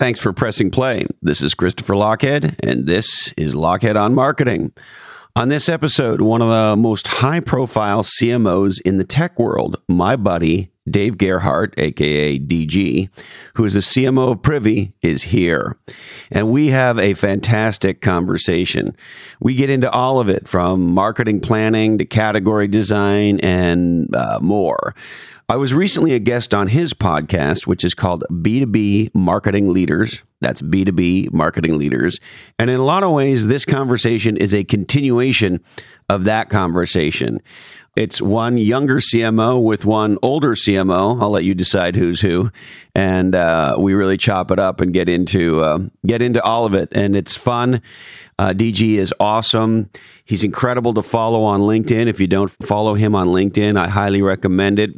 Thanks for pressing play. This is Christopher Lochhead, and this is Lochhead on Marketing. On this episode, one of the most high profile CMOs in the tech world, my buddy Dave Gerhardt, aka DG, who is the CMO of Privy, is here. And we have a fantastic conversation. We get into all of it from marketing planning to category design and uh, more. I was recently a guest on his podcast, which is called B2B Marketing Leaders. That's B2B Marketing Leaders. And in a lot of ways, this conversation is a continuation of that conversation. It's one younger CMO with one older CMO. I'll let you decide who's who, and uh, we really chop it up and get into uh, get into all of it, and it's fun. Uh, DG is awesome. He's incredible to follow on LinkedIn. If you don't follow him on LinkedIn, I highly recommend it.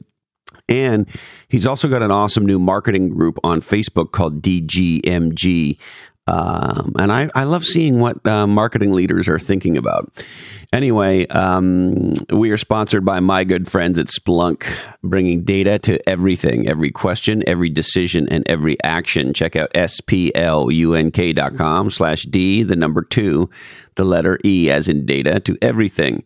And he's also got an awesome new marketing group on Facebook called DGMG. Um, and I, I love seeing what uh, marketing leaders are thinking about. Anyway, um, we are sponsored by my good friends at Splunk, bringing data to everything, every question, every decision, and every action. Check out splunk.com slash D, the number two, the letter E as in data to everything.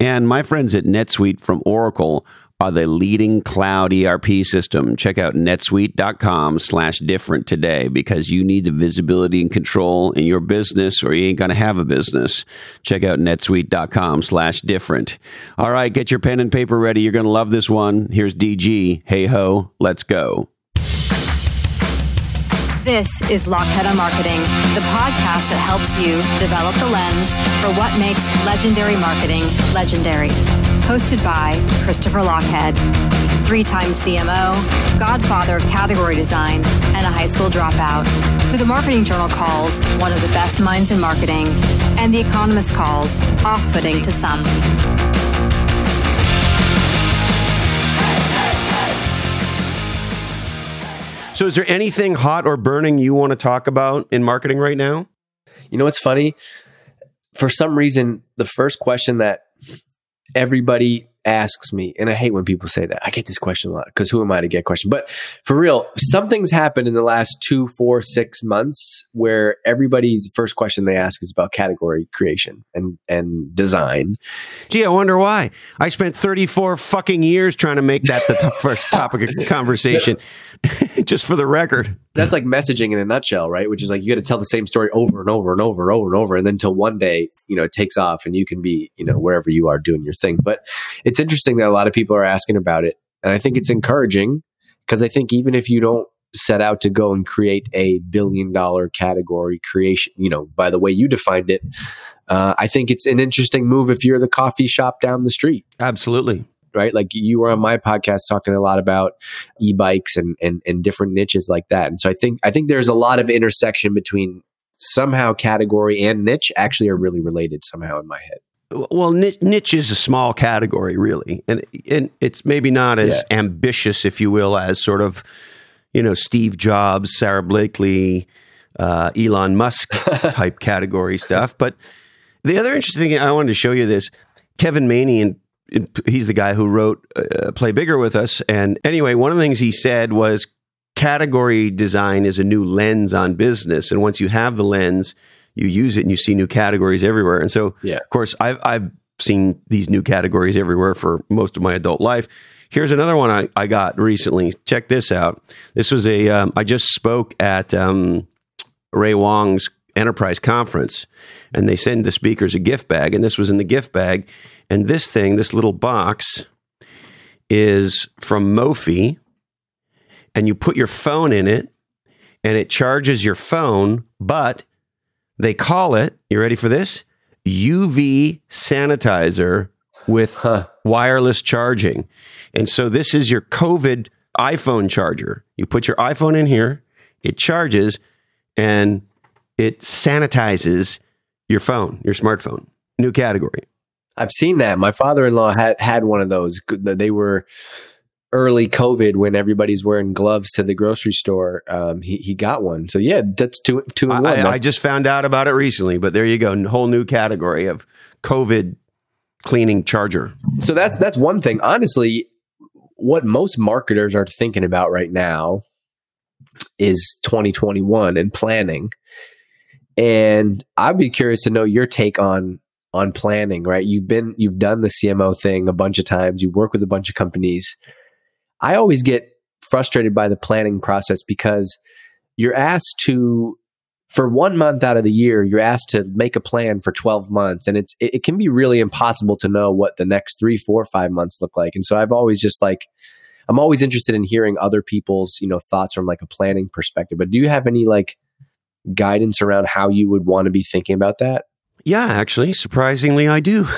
And my friends at NetSuite from Oracle are the leading cloud ERP system. Check out netsuite.com slash different today because you need the visibility and control in your business or you ain't going to have a business. Check out netsuite.com slash different. All right, get your pen and paper ready. You're going to love this one. Here's DG. Hey ho, let's go. This is Lochhead Marketing, the podcast that helps you develop the lens for what makes legendary marketing legendary hosted by Christopher Lochhead, three time CMO, godfather of category design, and a high school dropout, who the Marketing Journal calls one of the best minds in marketing, and The Economist calls off putting to some. So, is there anything hot or burning you want to talk about in marketing right now? You know what's funny? For some reason, the first question that everybody asks me, and I hate when people say that. I get this question a lot because who am I to get question? But for real, something's happened in the last two, four, six months where everybody's first question they ask is about category creation and and design. Gee, I wonder why. I spent 34 fucking years trying to make that the t- first topic of conversation. just for the record. That's like messaging in a nutshell, right? Which is like you got to tell the same story over and over and over and over and over, and then until one day, you know, it takes off and you can be, you know, wherever you are doing your thing. But it's interesting that a lot of people are asking about it, and I think it's encouraging because I think even if you don't set out to go and create a billion dollar category creation, you know, by the way you defined it, uh, I think it's an interesting move if you're the coffee shop down the street. Absolutely right? Like you were on my podcast talking a lot about e-bikes and, and, and different niches like that. And so I think, I think there's a lot of intersection between somehow category and niche actually are really related somehow in my head. Well, niche is a small category, really, and and it's maybe not as yeah. ambitious, if you will, as sort of you know Steve Jobs, Sara Blakely, uh, Elon Musk type category stuff. But the other interesting thing I wanted to show you this Kevin Maney in he's the guy who wrote uh, Play Bigger with us. And anyway, one of the things he said was category design is a new lens on business. And once you have the lens, you use it and you see new categories everywhere. And so, yeah. of course, I've, I've seen these new categories everywhere for most of my adult life. Here's another one I, I got recently. Check this out. This was a um, I just spoke at um, Ray Wang's enterprise conference, and they send the speakers a gift bag. And this was in the gift bag and this thing, this little box, is from Mophie, and you put your phone in it, and it charges your phone, but they call it, you ready for this? UV sanitizer with huh. wireless charging. And so this is your COVID iPhone charger. You put your iPhone in here, it charges, and it sanitizes your phone, your smartphone. New category. I've seen that. My father-in-law had had one of those. They were early COVID when everybody's wearing gloves to the grocery store. Um, he he got one. So yeah, that's two two and one. I, I, just found out about it recently, but there you go, whole new category of COVID cleaning charger. So that's that's one thing. Honestly, what most marketers are thinking about right now is 2021 and planning. And I'd be curious to know your take on on planning, right? You've been you've done the CMO thing a bunch of times. You work with a bunch of companies. I always get frustrated by the planning process because you're asked to for one month out of the year, you're asked to make a plan for 12 months. And it's, it, it, can be really impossible to know what the next three, four, five months look like. And so I've always just like, I'm always interested in hearing other people's, you know, thoughts from like a planning perspective. But do you have any like guidance around how you would want to be thinking about that? Yeah, actually, surprisingly, I do.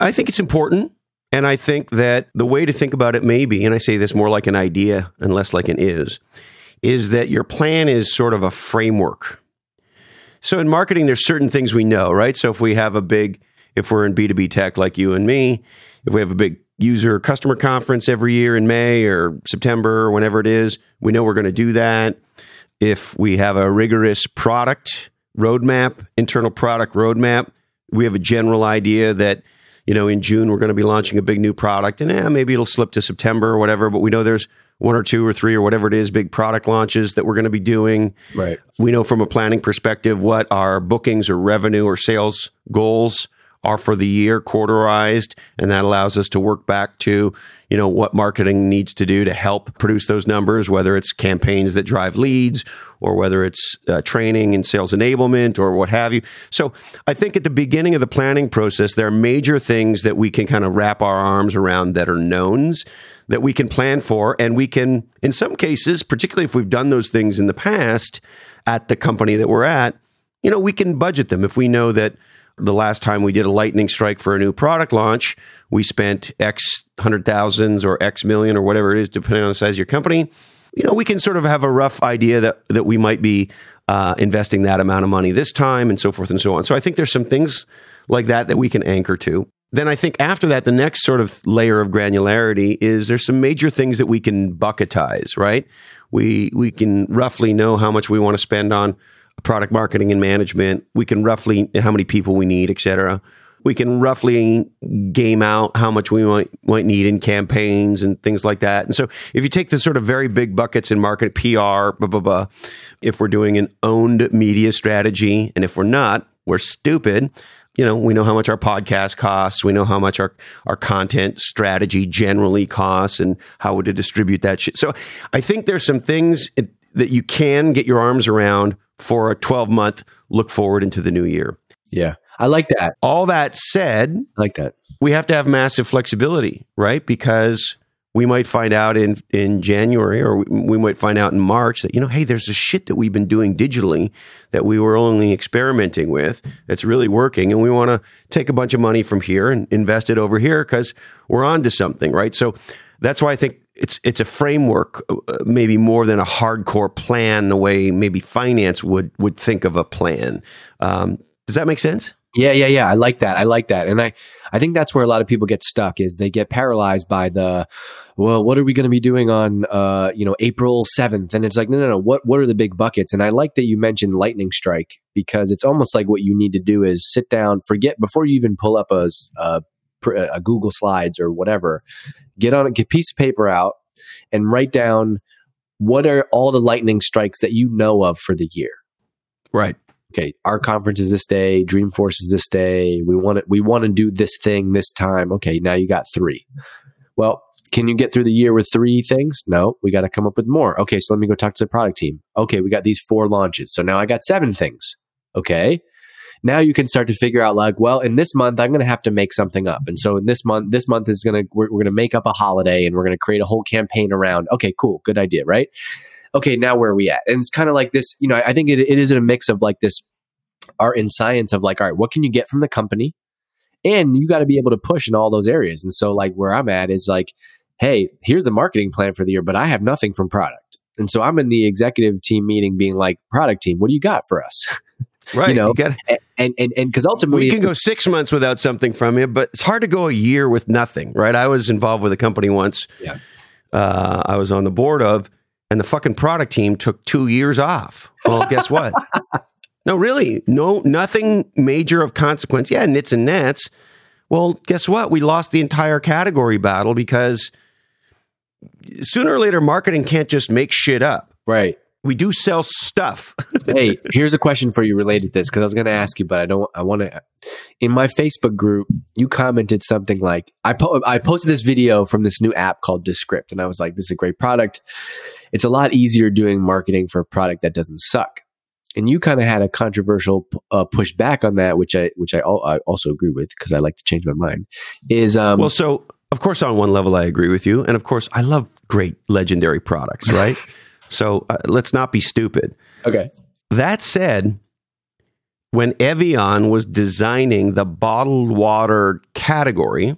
I think it's important. And I think that the way to think about it maybe, and I say this more like an idea and less like an is, is that your plan is sort of a framework. So in marketing, there's certain things we know, right? So if we have a big, if we're in B2B tech like you and me, if we have a big user customer conference every year in May or September or whenever it is, we know we're going to do that. If we have a rigorous product roadmap, internal product roadmap, we have a general idea that you know in June we're going to be launching a big new product, and eh, maybe it'll slip to September or whatever. But we know there's one or two or three or whatever it is, big product launches that we're going to be doing. Right. We know from a planning perspective what our bookings or revenue or sales goals are for the year quarterized and that allows us to work back to you know what marketing needs to do to help produce those numbers whether it's campaigns that drive leads or whether it's uh, training and sales enablement or what have you so i think at the beginning of the planning process there are major things that we can kind of wrap our arms around that are knowns that we can plan for. And we can, in some cases, particularly if we've done those things in the past at the company that we're at, you know, we can budget them. If we know that the last time we did a lightning strike for a new product launch, we spent X hundred thousands or X million or whatever it is, depending on the size of your company. You know, we can sort of have a rough idea that, that we might be uh, investing that amount of money this time and so forth and so on. So I think there's some things like that that we can anchor to then I think after that, the next sort of layer of granularity is there's some major things that we can bucketize, right? We we can roughly know how much we want to spend on product marketing and management. We can roughly how many people we need, et cetera. We can roughly game out how much we might might need in campaigns and things like that. And so, if you take the sort of very big buckets in market PR, blah blah blah, if we're doing an owned media strategy, and if we're not, we're stupid you know, we know how much our podcast costs. We know how much our, our content strategy generally costs and how to distribute that shit. So I think there's some things that you can get your arms around for a 12 month look forward into the new year. Yeah. I like that. All that said, I like that. We have to have massive flexibility, right? Because we might find out in in January or we might find out in March that you know hey there's a shit that we've been doing digitally that we were only experimenting with that's really working and we want to take a bunch of money from here and invest it over here cuz we're on to something right so that's why I think it's it's a framework uh, maybe more than a hardcore plan the way maybe finance would would think of a plan um, does that make sense yeah, yeah, yeah. I like that. I like that. And I, I think that's where a lot of people get stuck is they get paralyzed by the, well, what are we going to be doing on, uh, you know, April 7th? And it's like, no, no, no. What, what are the big buckets? And I like that you mentioned lightning strike because it's almost like what you need to do is sit down, forget before you even pull up a, a, a Google slides or whatever, get on a piece of paper out and write down what are all the lightning strikes that you know of for the year. Right okay, our conference is this day, Dreamforce is this day. We want to we want to do this thing this time. Okay, now you got three. Well, can you get through the year with three things? No, we got to come up with more. Okay, so let me go talk to the product team. Okay, we got these four launches. So now I got seven things. Okay. Now you can start to figure out like, well, in this month I'm going to have to make something up. And so in this month, this month is going to we're, we're going to make up a holiday and we're going to create a whole campaign around. Okay, cool. Good idea, right? okay, now where are we at? And it's kind of like this, you know, I think it, it is a mix of like this art and science of like, all right, what can you get from the company? And you got to be able to push in all those areas. And so, like, where I'm at is like, hey, here's the marketing plan for the year, but I have nothing from product. And so I'm in the executive team meeting being like, product team, what do you got for us? Right. you know, you and, and, and, because ultimately we can go six months without something from you, but it's hard to go a year with nothing, right? I was involved with a company once. Yeah. Uh, I was on the board of, and the fucking product team took two years off. Well, guess what? no, really, no, nothing major of consequence. Yeah, nits and nets. Well, guess what? We lost the entire category battle because sooner or later, marketing can't just make shit up. Right. We do sell stuff. hey, here's a question for you related to this because I was going to ask you, but I don't. I want to. In my Facebook group, you commented something like, "I po- I posted this video from this new app called Descript, and I was like, this is a great product. It's a lot easier doing marketing for a product that doesn't suck." And you kind of had a controversial uh, push back on that, which I which I, I also agree with because I like to change my mind. Is um, well, so of course, on one level, I agree with you, and of course, I love great legendary products, right? so uh, let's not be stupid. okay, That said, when Evian was designing the bottled water category,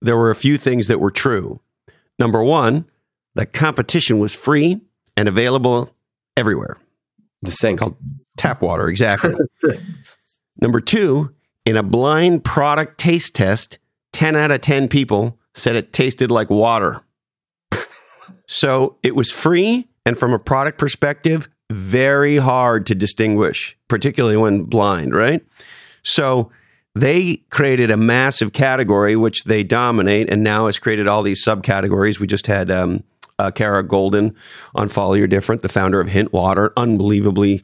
there were a few things that were true. Number one, the competition was free and available everywhere. the same. Called tap water, exactly. Number two, in a blind product taste test, 10 out of 10 people said it tasted like water. So it was free, and from a product perspective, very hard to distinguish, particularly when blind, right? So they created a massive category, which they dominate, and now has created all these subcategories. We just had um, uh, Kara Goldin on Follow Your Different, the founder of Hint Water, unbelievably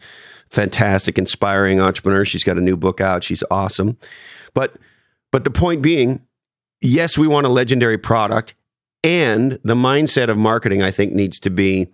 fantastic, inspiring entrepreneur. She's got a new book out. She's awesome. But but the point being, yes, we want a legendary product, and the mindset of marketing, I think, needs to be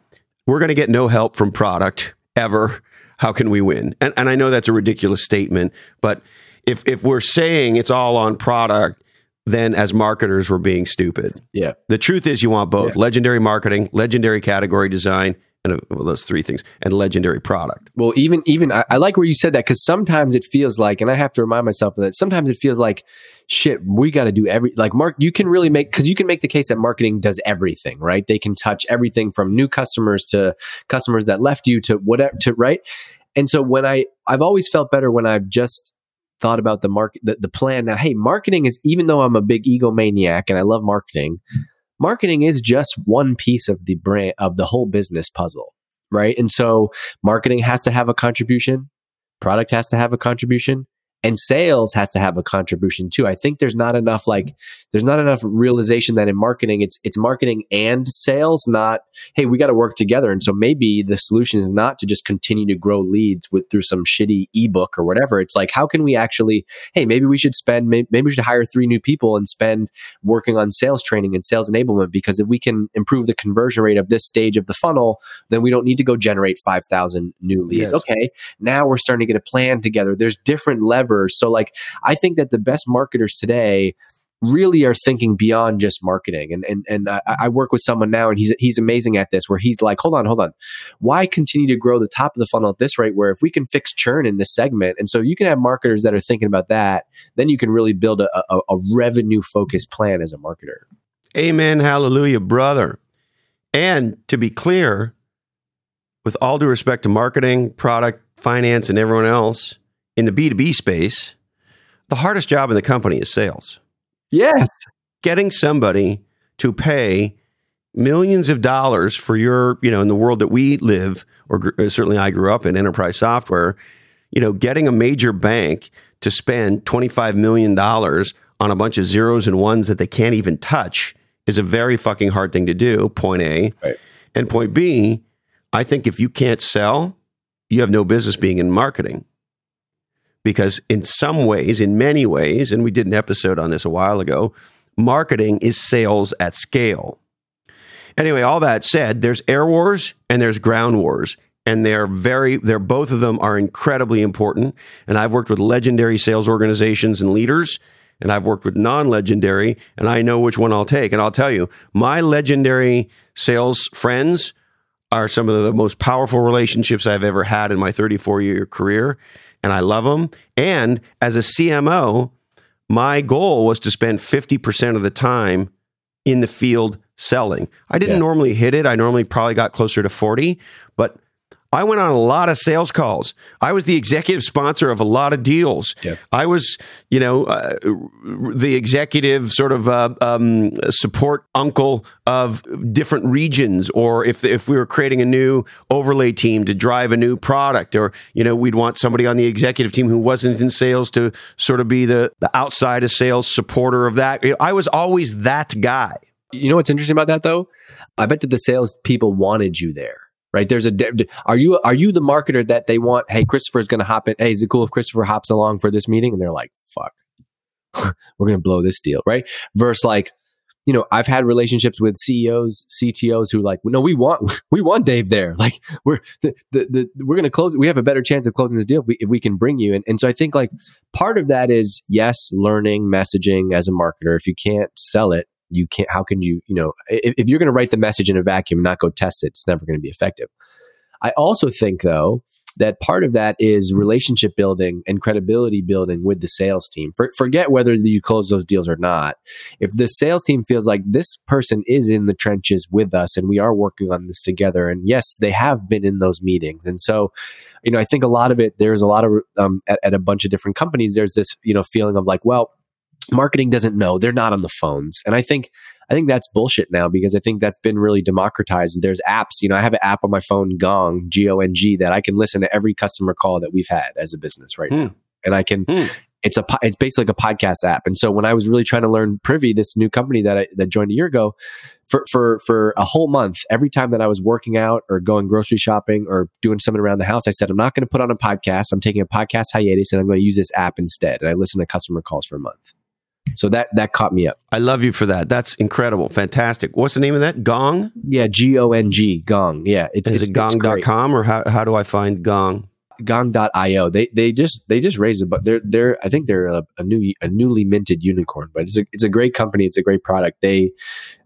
we're going to get no help from product ever. How can we win? And, and I know that's a ridiculous statement, but if if we're saying it's all on product, then as marketers we're being stupid. Yeah. The truth is, you want both Yeah. legendary marketing, legendary category design, and well, those three things, and legendary product. Well, even even I, I like where you said that because sometimes it feels like, and I have to remind myself of that. Sometimes it feels like, shit, we got to do every like Mark. You can really make because you can make the case that marketing does everything, right? They can touch everything from new customers to customers that left you to whatever to right. And so when I I've always felt better when I've just thought about the market the, the plan. Now, hey, marketing is even though I'm a big egomaniac and I love marketing, marketing is just one piece of the brand of the whole business puzzle right? And so marketing has to have a contribution, product has to have a contribution, and sales has to have a contribution too. I think there's not enough like there's not enough realization that in marketing it's it's marketing and sales, not hey, we got to work together. And so maybe the solution is not to just continue to grow leads with through some shitty ebook or whatever. It's like how can we actually hey, maybe we should spend maybe, we should hire three new people and spend working on sales training and sales enablement because if we can improve the conversion rate of this stage of the funnel, then we don't need to go generate 5,000 new leads. Yes. Okay. Now we're starting to get a plan together. There's different levers. So like I think that the best marketers today really are thinking beyond just marketing. And and and I, I work with someone now, and he's he's amazing at this. Where he's like, hold on, hold on, why continue to grow the top of the funnel at this rate? Where if we can fix churn in this segment, and so you can have marketers that are thinking about that, then you can really build a, a, a revenue focused plan as a marketer. Amen. Hallelujah, brother. And to be clear, with all due respect to marketing, product, finance, and everyone else in the B2B space, the hardest job in the company is sales. Yes. Getting somebody to pay millions of dollars for your, you know, in the world that we live, or gr- uh, certainly I grew up in enterprise software, you know, getting a major bank to spend $25 million on a bunch of zeros and ones that they can't even touch is a very fucking hard thing to do, point A. Right. And point B, I think if you can't sell, you have no business being in marketing. Because in some ways, in many ways, and we did an episode on this a while ago, marketing is sales at scale. Anyway, all that said, there's air wars and there's ground wars. And they're very, they're both of them are incredibly important. And I've worked with legendary sales organizations and leaders, and I've worked with non legendary, and I know which one I'll take. And I'll tell you, my legendary sales friends are some of the most powerful relationships I've ever had in my 34 year career. And I love them. And as a CMO, my goal was to spend 50% of the time in the field selling. I didn't Yeah. normally hit it. I normally probably got closer to 40, but I went on a lot of sales calls. I was the executive sponsor of a lot of deals. Yeah. I was, you know, uh, the executive sort of uh, um, support uncle of different regions, or if if we were creating a new overlay team to drive a new product, or you know, we'd want somebody on the executive team who wasn't in sales to sort of be the the outside of sales supporter of that. I was always that guy. You know what's interesting about that though? I bet that the sales people wanted you there. Right. There's a, are you, are you the marketer that they want? Hey, Christopher's going to hop in. Hey, is it cool if Christopher hops along for this meeting? And they're like, fuck, we're going to blow this deal. Right. Versus like, you know, I've had relationships with CEOs, CTOs who like, no, we want, we want Dave there. Like we're, the, the, the we're going to close. We have a better chance of closing this deal if we, if we can bring you. And, and so I think like part of that is yes, learning messaging as a marketer. If you can't sell it, you can't, how can you, you know, if, if you're going to write the message in a vacuum and not go test it, it's never going to be effective. I also think though, that part of that is relationship building and credibility building with the sales team. For, forget whether you close those deals or not. If the sales team feels like this person is in the trenches with us and we are working on this together, and yes, they have been in those meetings. And so, you know, I think a lot of it, there's a lot of, um, at, at a bunch of different companies, there's this, you know, feeling of like, well, marketing doesn't know. They're not on the phones. And i think i think that's bullshit now because i think that's been really democratized. There's apps you know i have an app on my phone gong g-o-n-g that i can listen to every customer call that we've had as a business right hmm. now. And i can hmm. it's a it's basically like a podcast app. And so when i was really trying to learn privy this new company that i that joined a year ago for for for a whole month every time that i was working out or going grocery shopping or doing something around the house i said i'm not going to put on a podcast. I'm taking a podcast hiatus and i'm going to use this app instead. And i listen to customer calls for a month so that that caught me up. I love you for that. That's incredible. Fantastic. What's the name of that? Gong? Yeah, G O N G, Gong. Yeah. It's, Is it's, it gong.com or how, how do I find Gong? Gong.io. They they just they just raised it, but they're they're I think they're a, a new a newly minted unicorn, but it's a it's a great company. It's a great product. They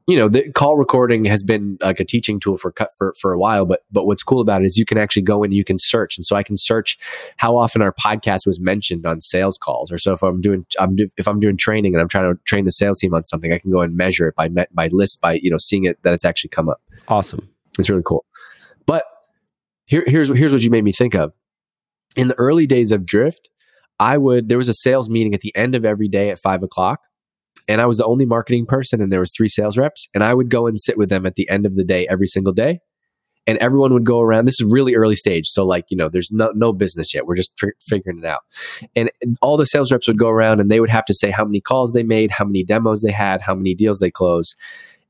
you know, the call recording has been like a teaching tool for cut for, for a while, but, but what's cool about it is you can actually go in and you can search. And so I can search how often our podcast was mentioned on sales calls. Or so if I'm doing, I'm, do, if I'm doing training and I'm trying to train the sales team on something, I can go and measure it by, met by list, by, you know, seeing it that it's actually come up. Awesome. It's really cool. But here, here's, here's what you made me think of. In the early days of Drift, I would, there was a sales meeting at the end of every day at five o'clock and I was the only marketing person and there was three sales reps and I would go and sit with them at the end of the day every single day and everyone would go around this is really early stage so like you know there's no no business yet we're just tr- figuring it out and all the sales reps would go around and they would have to say how many calls they made how many demos they had how many deals they closed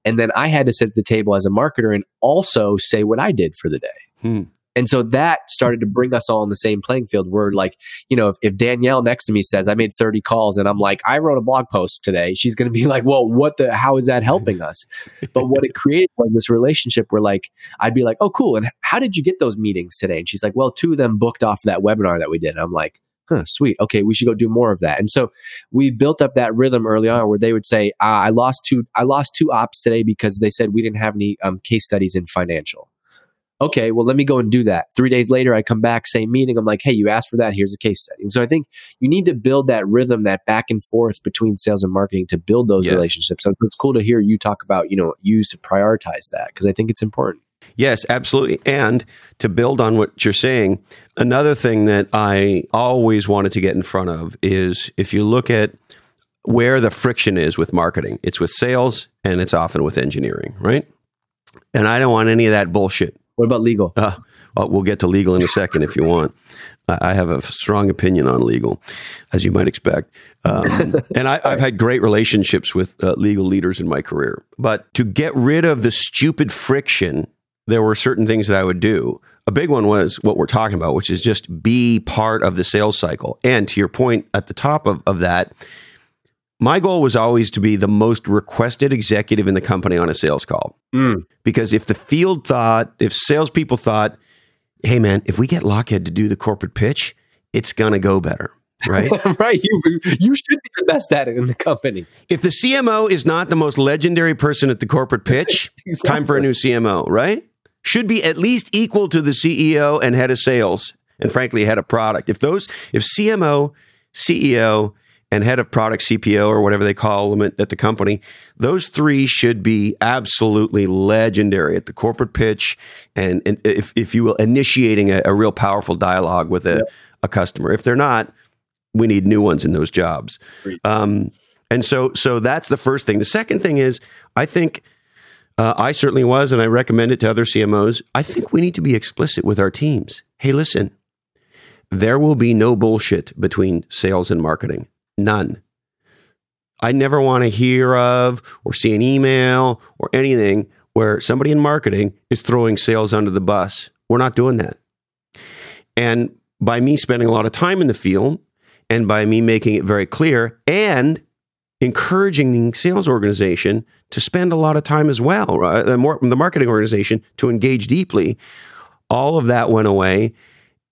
and then I had to sit at the table as a marketer and also say what I did for the day. Hmm. And so that started to bring us all on the same playing field where like, you know, if, if, Danielle next to me says I made 30 calls and I'm like, I wrote a blog post today, she's going to be like, well, what the, how is that helping us? but what it created was this relationship where like, I'd be like, oh, cool. And how did you get those meetings today? And she's like, well, two of them booked off that webinar that we did. And I'm like, huh, sweet. Okay. We should go do more of that. And so we built up that rhythm early on where they would say, ah, I lost two, I lost two ops today because they said we didn't have any um, case studies in financial okay, well, let me go and do that. Three days later, I come back, same meeting. I'm like, hey, you asked for that. Here's a case study. And so I think you need to build that rhythm, that back and forth between sales and marketing to build those yes. relationships. So it's cool to hear you talk about, you know, use to prioritize that because I think it's important. Yes, absolutely. And to build on what you're saying, another thing that I always wanted to get in front of is if you look at where the friction is with marketing, it's with sales and it's often with engineering, right? And I don't want any of that bullshit. What about legal? Uh, well, we'll get to legal in a second if you want. I have a strong opinion on legal, as you might expect. Um, and I, have had great relationships with uh, legal leaders in my career. But to get rid of the stupid friction, there were certain things that I would do. A big one was what we're talking about, which is just be part of the sales cycle. And to your point at the top of, of that, my goal was always to be the most requested executive in the company on a sales call. Mm. Because if the field thought, if salespeople thought, hey man, if we get Lochhead to do the corporate pitch, it's gonna go better. Right? right. You you should be the best at it in the company. If the CMO is not the most legendary person at the corporate pitch, exactly. time for a new CMO, right? Should be at least equal to the CEO and head of sales, and frankly, head of product. If those if CMO, CEO, and head of product CPO or whatever they call them at, at, the company. Those three should be absolutely legendary at the corporate pitch and, and if, if you will, initiating a, a real powerful dialogue with a, yep. a customer. If they're not, we need new ones in those jobs. Um, and so, so that's the first thing. The second thing is, I think uh, I certainly was, and I recommend it to other CMOs. I think we need to be explicit with our teams. Hey, listen, there will be no bullshit between sales and marketing. None. I never want to hear of or see an email or anything where somebody in marketing is throwing sales under the bus. We're not doing that. And by me spending a lot of time in the field and by me making it very clear and encouraging the sales organization to spend a lot of time as well, right? the, more, the marketing organization to engage deeply, all of that went away.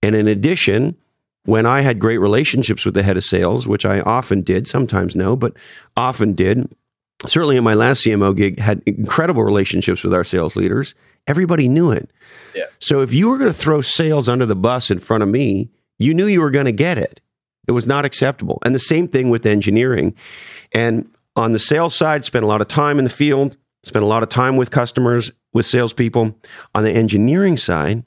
And in addition, when I had great relationships with the head of sales, which I often did, sometimes no, but often did, certainly in my last CMO gig, had incredible relationships with our sales leaders. Everybody knew it. Yeah. So if you were going to throw sales under the bus in front of me, you knew you were going to get it. It was not acceptable. And the same thing with engineering. And on the sales side, spent a lot of time in the field, spent a lot of time with customers, with salespeople. On the engineering side,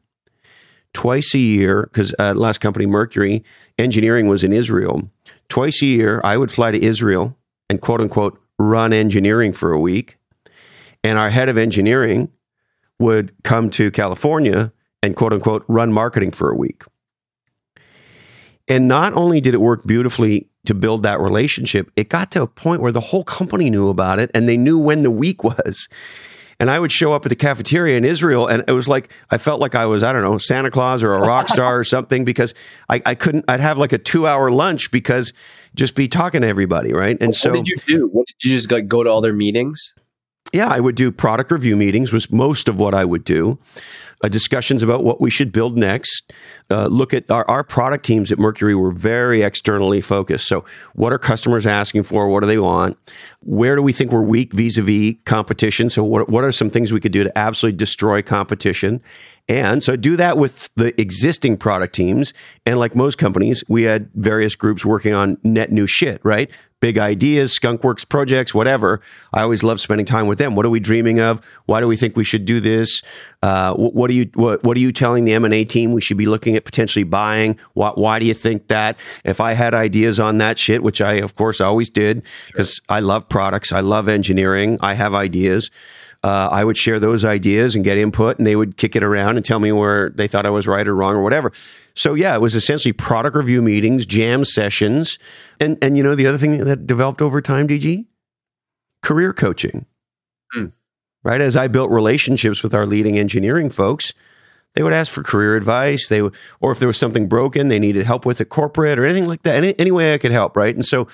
twice a year, because uh, last company, Mercury, engineering was in Israel. Twice a year, I would fly to Israel and quote unquote run engineering for a week. And our head of engineering would come to California and quote unquote run marketing for a week. And not only did it work beautifully to build that relationship, it got to a point where the whole company knew about it and they knew when the week was. And I would show up at the cafeteria in Israel, and it was like I felt like I was I don't know Santa Claus or a rock star or something because I, I couldn't. I'd have like a two hour lunch because just be talking to everybody, right? And what, so, what did you do? What did you just like, go to all their meetings? Yeah, I would do product review meetings was most of what I would do uh, discussions about what we should build next. Uh, look at our, our product teams at Mercury were very externally focused. So, what are customers asking for? What do they want? Where do we think we're weak vis a vis competition? So, what, what are some things we could do to absolutely destroy competition? And so, do that with the existing product teams. And like most companies, we had various groups working on net new shit, right? Big ideas, skunkworks projects, whatever. I always love spending time with them. What are we dreaming of? Why do we think we should do this? Uh, what, what, are you what, what are you telling the M and A team we should be looking at potentially buying? Why, why do you think that? If I had ideas on that shit, which I of course always did, because sure. I love products, I love engineering, I have ideas. Uh, I would share those ideas and get input, and they would kick it around and tell me where they thought I was right or wrong or whatever. So yeah, it was essentially product review meetings, jam sessions, and and you know the other thing that developed over time, DG, career coaching. Hmm. Right as I built relationships with our leading engineering folks, they would ask for career advice. They would, or if there was something broken, they needed help with at corporate or anything like that. Any, any way I could help, right? And so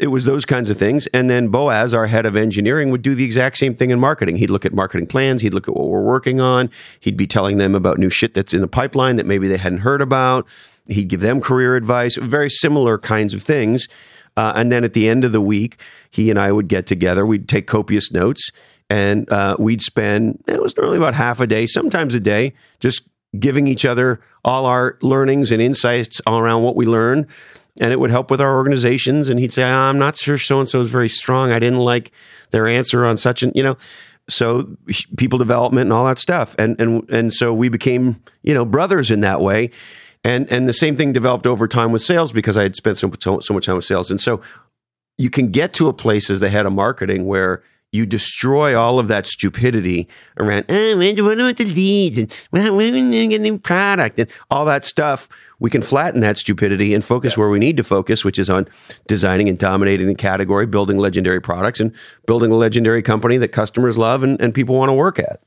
it was those kinds of things. And then Boaz, our head of engineering, would do the exact same thing in marketing. He'd look at marketing plans, he'd look at what we're working on, he'd be telling them about new shit that's in the pipeline that maybe they hadn't heard about. He'd give them career advice, very similar kinds of things. Uh, and then at the end of the week, he and I would get together. We'd take copious notes and uh, we'd spend, it was normally about half a day, sometimes a day, just giving each other all our learnings and insights all around what we learned and it would help with our organizations. And he'd say, ah, I'm not sure so and so is very strong. I didn't like their answer on such and, you know, so people development and all that stuff. And, and, and so we became, you know, brothers in that way. And, and the same thing developed over time with sales because I had spent so, so, much time with sales. And so you can get to a place as the head of marketing where you destroy all of that stupidity around, oh, I know the leads and when, when, when get a new product and all that stuff we can flatten that stupidity and focus yeah. where we need to focus, which is on designing and dominating the category, building legendary products, and building a legendary company that customers love and, and people want to work at.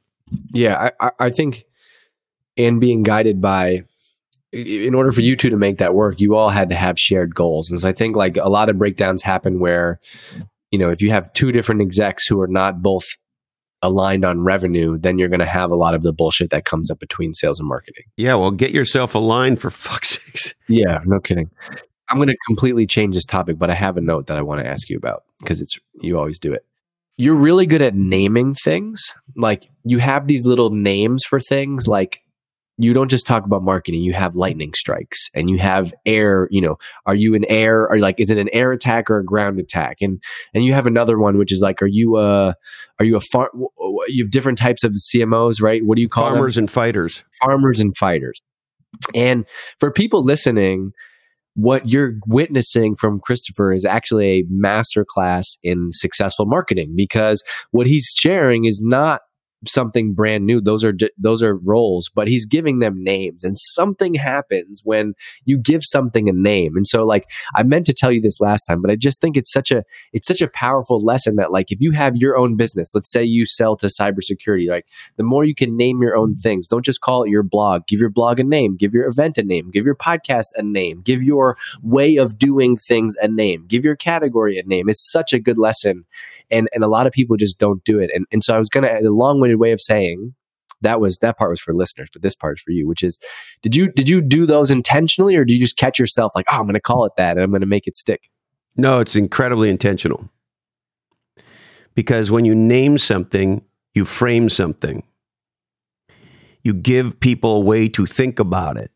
Yeah, I, I think, and being guided by, in order for you two to make that work, you all had to have shared goals. And so I think like a lot of breakdowns happen where, you know, if you have two different execs who are not both aligned on revenue, then you're going to have a lot of the bullshit that comes up between sales and marketing. Yeah, well, get yourself aligned for fuck's sakes. Yeah, no kidding. I'm going to completely change this topic, but I have a note that I want to ask you about because it's you always do it. You're really good at naming things. Like you have these little names for things like you don't just talk about marketing. You have lightning strikes and you have air, you know, are you an air or like, is it an air attack or a ground attack? And, and you have another one, which is like, are you a, are you a farm? You have different types of CMOs, right? What do you call farmers them? and fighters? Farmers and fighters. And for people listening, what you're witnessing from Christopher is actually a masterclass in successful marketing because what he's sharing is not something brand new. Those are those are roles, but he's giving them names, and something happens when you give something a name. And so, like I meant to tell you this last time, but I just think it's such a it's such a powerful lesson that like if you have your own business, let's say you sell to cybersecurity, like the more you can name your own things. Don't just call it your blog. Give your blog a name. Give your event a name. Give your podcast a name. Give your way of doing things a name. Give your category a name. It's such a good lesson and and a lot of people just don't do it. And and so i was gonna the long-winded way of saying that was that part was for listeners but this part is for you which is did you did you do those intentionally or do you just catch yourself like oh i'm gonna call it that and i'm gonna make it stick no it's incredibly intentional. Because when you name something you frame something. You give people a way to think about it.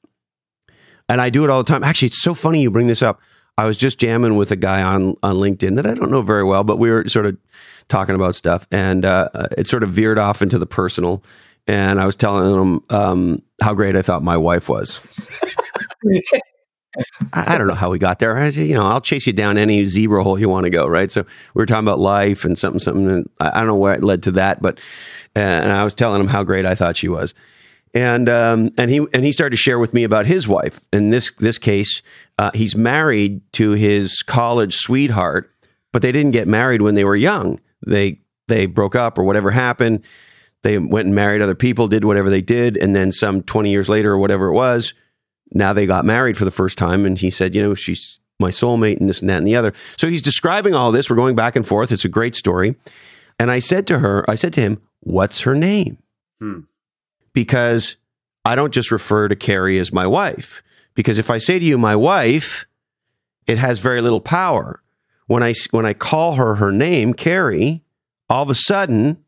And i do it all the time. Actually it's so funny you bring this up I was just jamming with a guy on on LinkedIn that I don't know very well, but we were sort of talking about stuff, and uh, it sort of veered off into the personal. And I was telling him um, how great I thought my wife was. I, I, don't know how we got there. I you know, I'll chase you down any zebra hole you want to go, right? So we were talking about life and something, something. And I, I don't know where it led to that, but and I was telling him how great I thought she was and um, and he and he started to share with me about his wife. In this this case, uh, he's married to his college sweetheart, but they didn't get married when they were young. They they broke up or whatever happened. They went and married other people, did whatever they did, and then some twenty years later or whatever it was, now they got married for the first time. And he said, you know, she's my soulmate and this and that and the other. So he's describing all this. We're going back and forth. It's a great story. And I said to her, I said to him, "What's her name?" Hmm because I don't just refer to Carrie as my wife. Because if I say to you, my wife, it has very little power. When I, when I call her her name, Carrie, all of a sudden,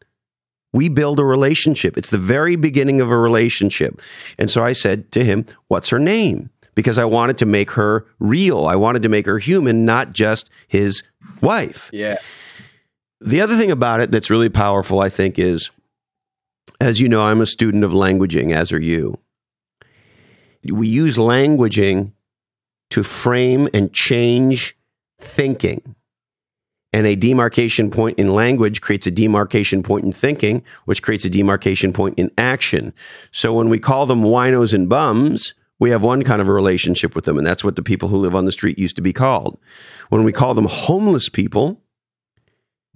we build a relationship. It's the very beginning of a relationship. And so I said to him, What's her name? Because I wanted to make her real. I wanted to make her human, not just his wife. Yeah. The other thing about it that's really powerful, I think, is as you know, I'm a student of languaging, as are you. We use languaging to frame and change thinking. And a demarcation point in language creates a demarcation point in thinking, which creates a demarcation point in action. So when we call them winos and bums, we have one kind of a relationship with them, and that's what the people who live on the street used to be called. When we call them homeless people,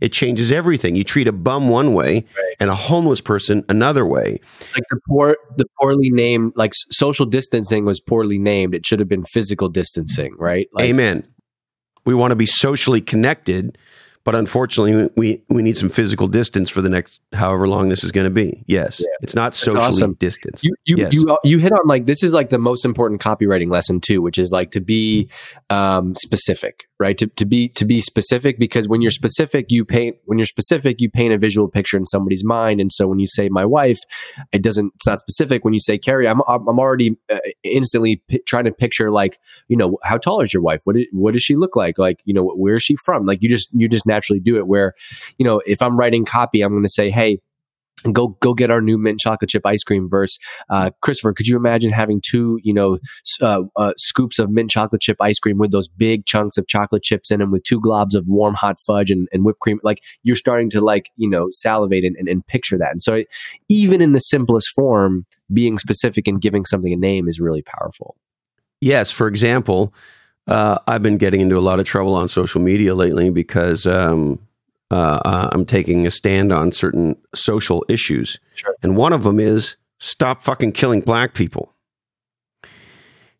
it changes everything. You treat a bum one way right. and a homeless person another way. Like the poor, the poorly named, like social distancing was poorly named. It should have been physical distancing, right? Like, Amen. We want to be socially connected, but unfortunately, we we need some physical distance for the next however long this is going to be. Yes, yeah. it's not socially awesome. distance. You you, yes. you you hit on like this is like the most important copywriting lesson too, which is like to be um, specific, right? To, to be to be specific because when you're specific, you paint when you're specific, you paint a visual picture in somebody's mind. And so when you say my wife, it doesn't it's not specific. When you say Carrie, I'm I'm already uh, instantly p- trying to picture like you know how tall is your wife? What what does she look like? Like you know where is she from? Like you just you just naturally do it. Where you know if I'm writing copy, I'm going to say hey go go get our new mint chocolate chip ice cream verse uh, christopher could you imagine having two you know uh, uh, scoops of mint chocolate chip ice cream with those big chunks of chocolate chips in them with two globs of warm hot fudge and, and whipped cream like you're starting to like you know salivate and, and, and picture that and so even in the simplest form being specific and giving something a name is really powerful yes for example uh, I've been getting into a lot of trouble on social media lately because um, uh, uh, I'm taking a stand on certain social issues. Sure. And one of them is stop fucking killing black people.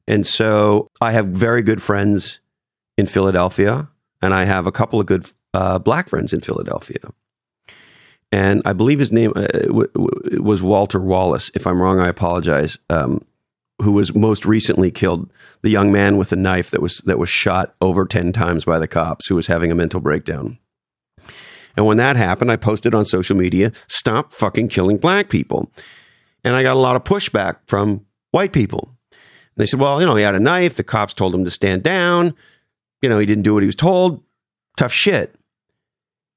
And so I have very good friends in Philadelphia, and I have a couple of good uh, black friends in Philadelphia. And I believe his name uh, w- w- was Walter Wallace. If I'm wrong, I apologize. Um, who was most recently killed, the young man with the knife that was that was shot over ten times by the cops, who was having a mental breakdown. And when that happened, I posted on social media, stop fucking killing black people. And I got a lot of pushback from white people. And they said, well, you know, he had a knife. The cops told him to stand down. You know, he didn't do what he was told. Tough shit.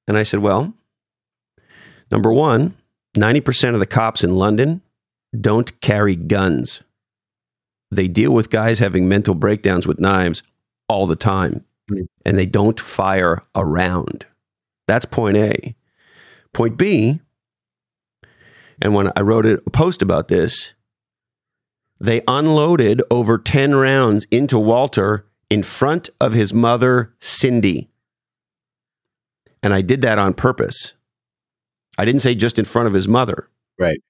And I said, well, number one, 90% of the cops in London don't carry guns. They deal with guys having mental breakdowns with knives all the time, mm. and they don't fire around. That's point A. Point B, And when I wrote a post about this, they unloaded over 10 rounds into Walter in front of his mother, Cindy. And I did that on purpose. I didn't say just in front of his mother. Right.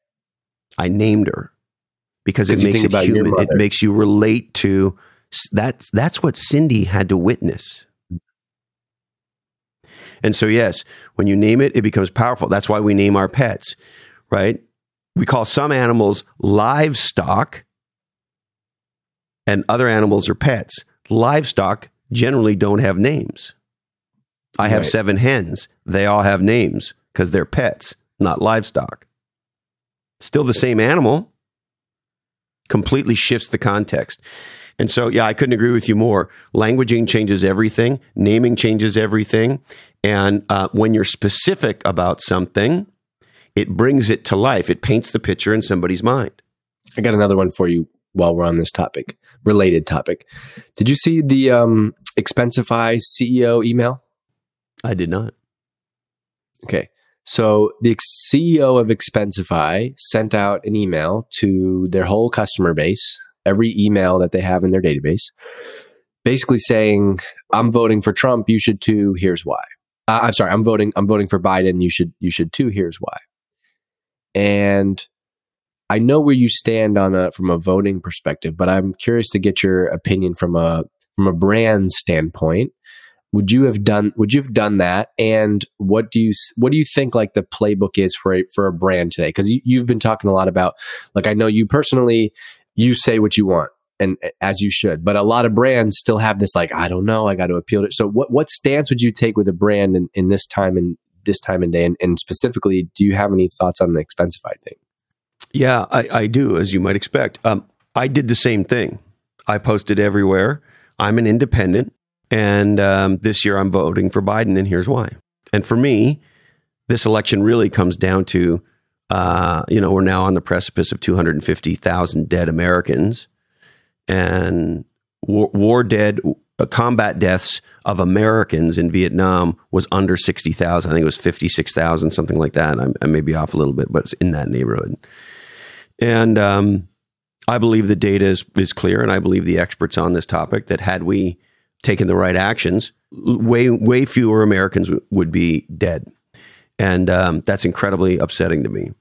I named her because it makes it human. It makes you relate to that's that's what Cindy had to witness. And so yes, when you name it, it becomes powerful. That's why we name our pets, right? We call some animals livestock and other animals are pets. Livestock generally don't have names. I have Right. seven hens. They all have names because they're pets, not livestock. Still the same animal, completely shifts the context. And so, yeah, I couldn't agree with you more. Languaging changes everything, naming changes everything. And uh, when you're specific about something, it brings it to life. It paints the picture in somebody's mind. I got another one for you while we're on this topic, related topic. Did you see the um, Expensify CEO email? I did not. Okay. So the CEO of Expensify sent out an email to their whole customer base, every email that they have in their database, basically saying, "I'm voting for Trump. You should too. Here's why." Uh, I'm sorry. I'm voting. I'm voting for Biden. You should. You should too. Here's why. And I know where you stand on a from a voting perspective, but I'm curious to get your opinion from a from a brand standpoint would you have done would you have done that and what do you what do you think like the playbook is for a, for a brand today because you, you've been talking a lot about like i know you personally you say what you want and as you should but a lot of brands still have this like i don't know i got to appeal to so what what stance would you take with a brand in, in this time and this time and day and, and specifically do you have any thoughts on the expensify thing Yeah, I, I do, as you might expect. Um, I did the same thing. I posted everywhere. I'm an independent, and um, this year I'm voting for Biden, and here's why. And for me, this election really comes down to, uh, you know, we're now on the precipice of 250,000 dead Americans, and war, war dead, uh, combat deaths of Americans in Vietnam was under 60,000. I think it was 56,000, something like that. I'm, I may be off a little bit, but it's in that neighborhood. And um, I believe the data is, is clear, and I believe the experts on this topic that had we taken the right actions, way way fewer Americans w- would be dead, and um, that's incredibly upsetting to me.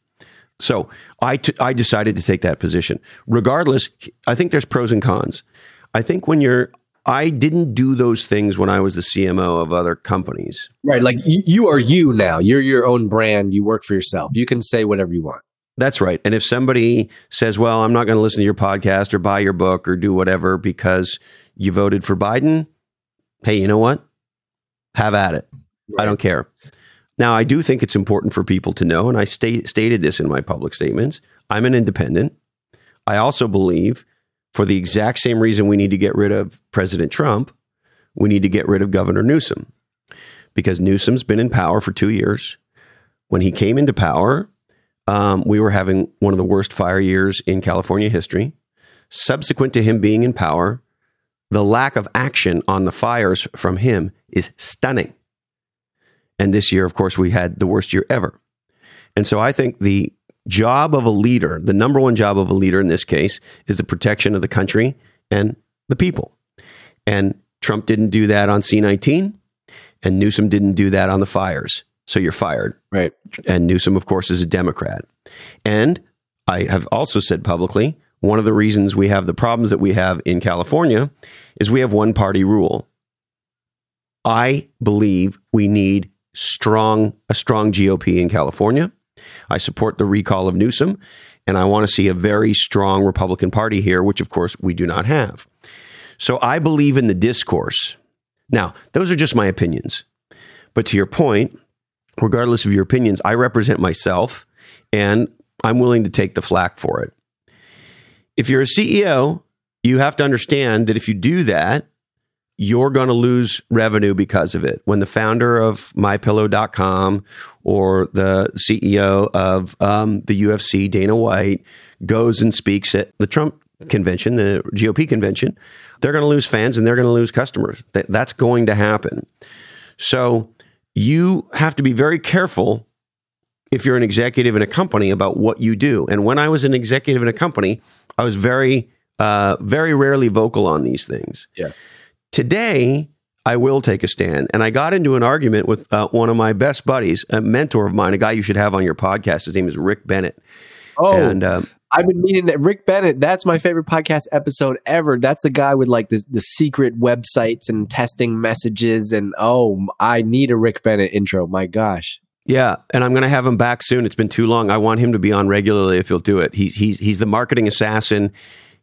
So I, t- I decided to take that position. Regardless, I think there's pros and cons. I think when you're I didn't do those things when I was the CMO of other companies. right like you, you are you now you're your own brand you work for yourself you can say whatever you want That's right. And if somebody says, well, I'm not going to listen to your podcast or buy your book or do whatever because you voted for Biden, hey, you know what? Have at it. I don't care. Now, I do think it's important for people to know, and I sta- stated this in my public statements I'm an independent. I also believe, for the exact same reason we need to get rid of President Trump, we need to get rid of Governor Newsom because Newsom's been in power for two years. When he came into power, um, we were having one of the worst fire years in California history. Subsequent to him being in power, the lack of action on the fires from him is stunning. And this year, of course, we had the worst year ever. And so I think the job of a leader, the number one job of a leader in this case, is the protection of the country and the people. And Trump didn't do that on C19, and Newsom didn't do that on the fires. So you're fired right and Newsom, of course, is a Democrat. And I have also said publicly one of the reasons we have the problems that we have in California is we have one party rule. I believe we need strong a strong GOP in California. I support the recall of Newsom, and I want to see a very strong Republican Party here, which of course we do not have. So I believe in the discourse. Now, those are just my opinions. But to your point, regardless of your opinions, I represent myself and I'm willing to take the flack for it. If you're a CEO, you have to understand that if you do that, you're going to lose revenue because of it. When the founder of mypillow.com or the CEO of um, the UFC, Dana White, goes and speaks at the Trump convention, the GOP convention, they're going to lose fans and they're going to lose customers. That, that's going to happen. So you have to be very careful if you're an executive in a company about what you do. And when I was an executive in a company, I was very, uh, very rarely vocal on these things. Yeah. Today, I will take a stand. And I got into an argument with uh, one of my best buddies, a mentor of mine, a guy you should have on your podcast. His name is Rick Bennett. Oh, and um, I've been meaning that Rick Bennett. That's my favorite podcast episode ever. That's the guy with like the the secret websites and testing messages. And oh, I need a Rick Bennett intro. My gosh. Yeah, and I'm going to have him back soon. It's been too long. I want him to be on regularly if he'll do it. He, he's he's the marketing assassin.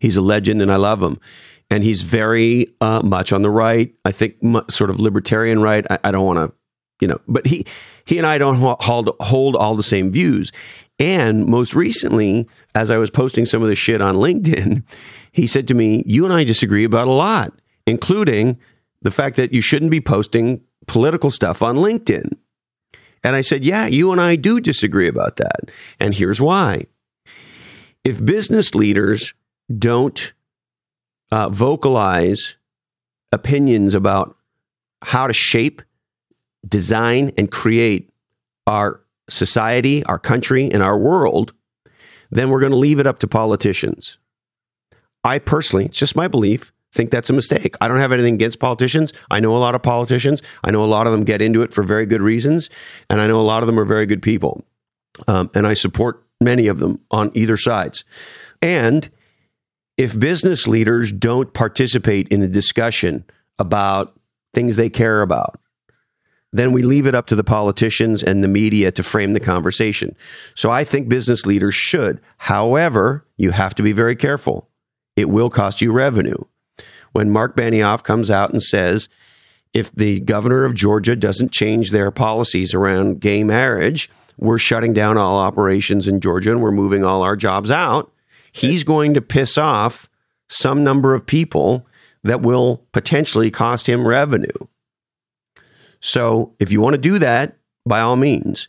He's a legend, and I love him. And he's very uh, much on the right. I think sort of libertarian right. I, I don't want to, you know, but he he and I don't hold hold all the same views. And most recently, as I was posting some of the shit on LinkedIn, he said to me, You and I disagree about a lot, including the fact that you shouldn't be posting political stuff on LinkedIn. And I said, Yeah, you and I do disagree about that. And here's why. If business leaders don't uh, vocalize opinions about how to shape, design, and create our society, our country, and our world, then we're going to leave it up to politicians. I personally, it's just my belief, think that's a mistake. I don't have anything against politicians. I know a lot of politicians. I know a lot of them get into it for very good reasons. And I know a lot of them are very good people. Um, and I support many of them on either sides. And if business leaders don't participate in a discussion about things they care about, then we leave it up to the politicians and the media to frame the conversation. So I think business leaders should. However, you have to be very careful. It will cost you revenue. When Mark Benioff comes out and says, if the governor of Georgia doesn't change their policies around gay marriage, we're shutting down all operations in Georgia and we're moving all our jobs out. He's going to piss off some number of people that will potentially cost him revenue. So if you want to do that, by all means.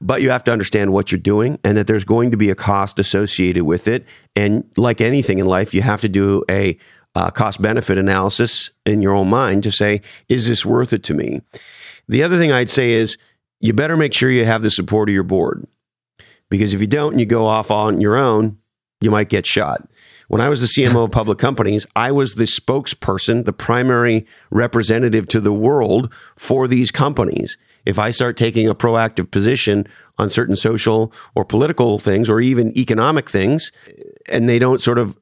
But you have to understand what you're doing and that there's going to be a cost associated with it. And like anything in life, you have to do a uh, cost benefit analysis in your own mind to say, is this worth it to me? The other thing I'd say is you better make sure you have the support of your board. Because if you don't and you go off on your own, you might get shot. When I was the CMO of public companies, I was the spokesperson, the primary representative to the world for these companies. If I start taking a proactive position on certain social or political things or even economic things, and they don't sort of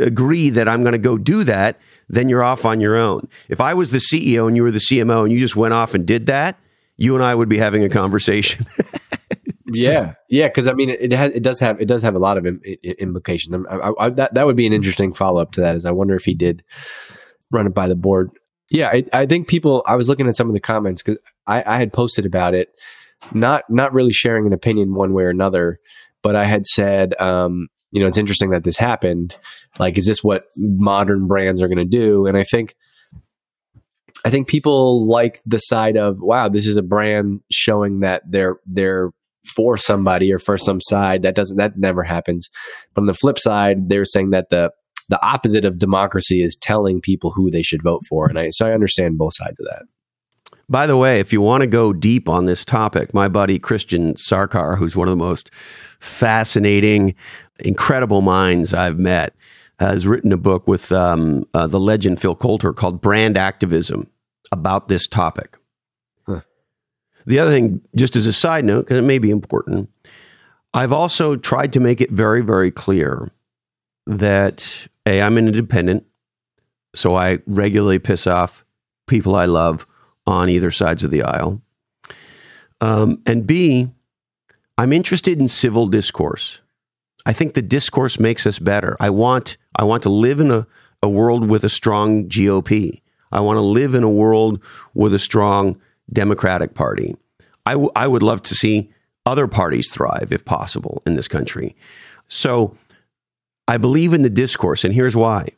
agree that I'm going to go do that, then you're off on your own. If I was the CEO and you were the CMO and you just went off and did that, you and I would be having a conversation. yeah, yeah, because I mean, it, has, it does have it does have a lot of Im- implications. I, I, that that would be an interesting follow up to that. Is I wonder if he did run it by the board. Yeah, I, I think people. I was looking at some of the comments because I, I had posted about it, not not really sharing an opinion one way or another, but I had said, um, you know, it's interesting that this happened. Like, is this what modern brands are going to do? And I think. I think people like the side of wow, this is a brand showing that they're they're for somebody or for some side. That doesn't that never happens. But on the flip side, they're saying that the the opposite of democracy is telling people who they should vote for. And I so I understand both sides of that. By the way, if you want to go deep on this topic, my buddy Christian Sarkar, who's one of the most fascinating, incredible minds I've met, has written a book with um, uh, the legend Phil Kotler called Brand Activism about this topic. The other thing, just as a side note, because it may be important, I've also tried to make it very, very clear that A, I'm an independent, so I regularly piss off people I love on either sides of the aisle. Um, and B, I'm interested in civil discourse. I think the discourse makes us better. I want I want to live in a, a world with a strong GOP. I want to live in a world with a strong Democratic Party. I, w- I would love to see other parties thrive if possible in this country. So I believe in the discourse, and here's why.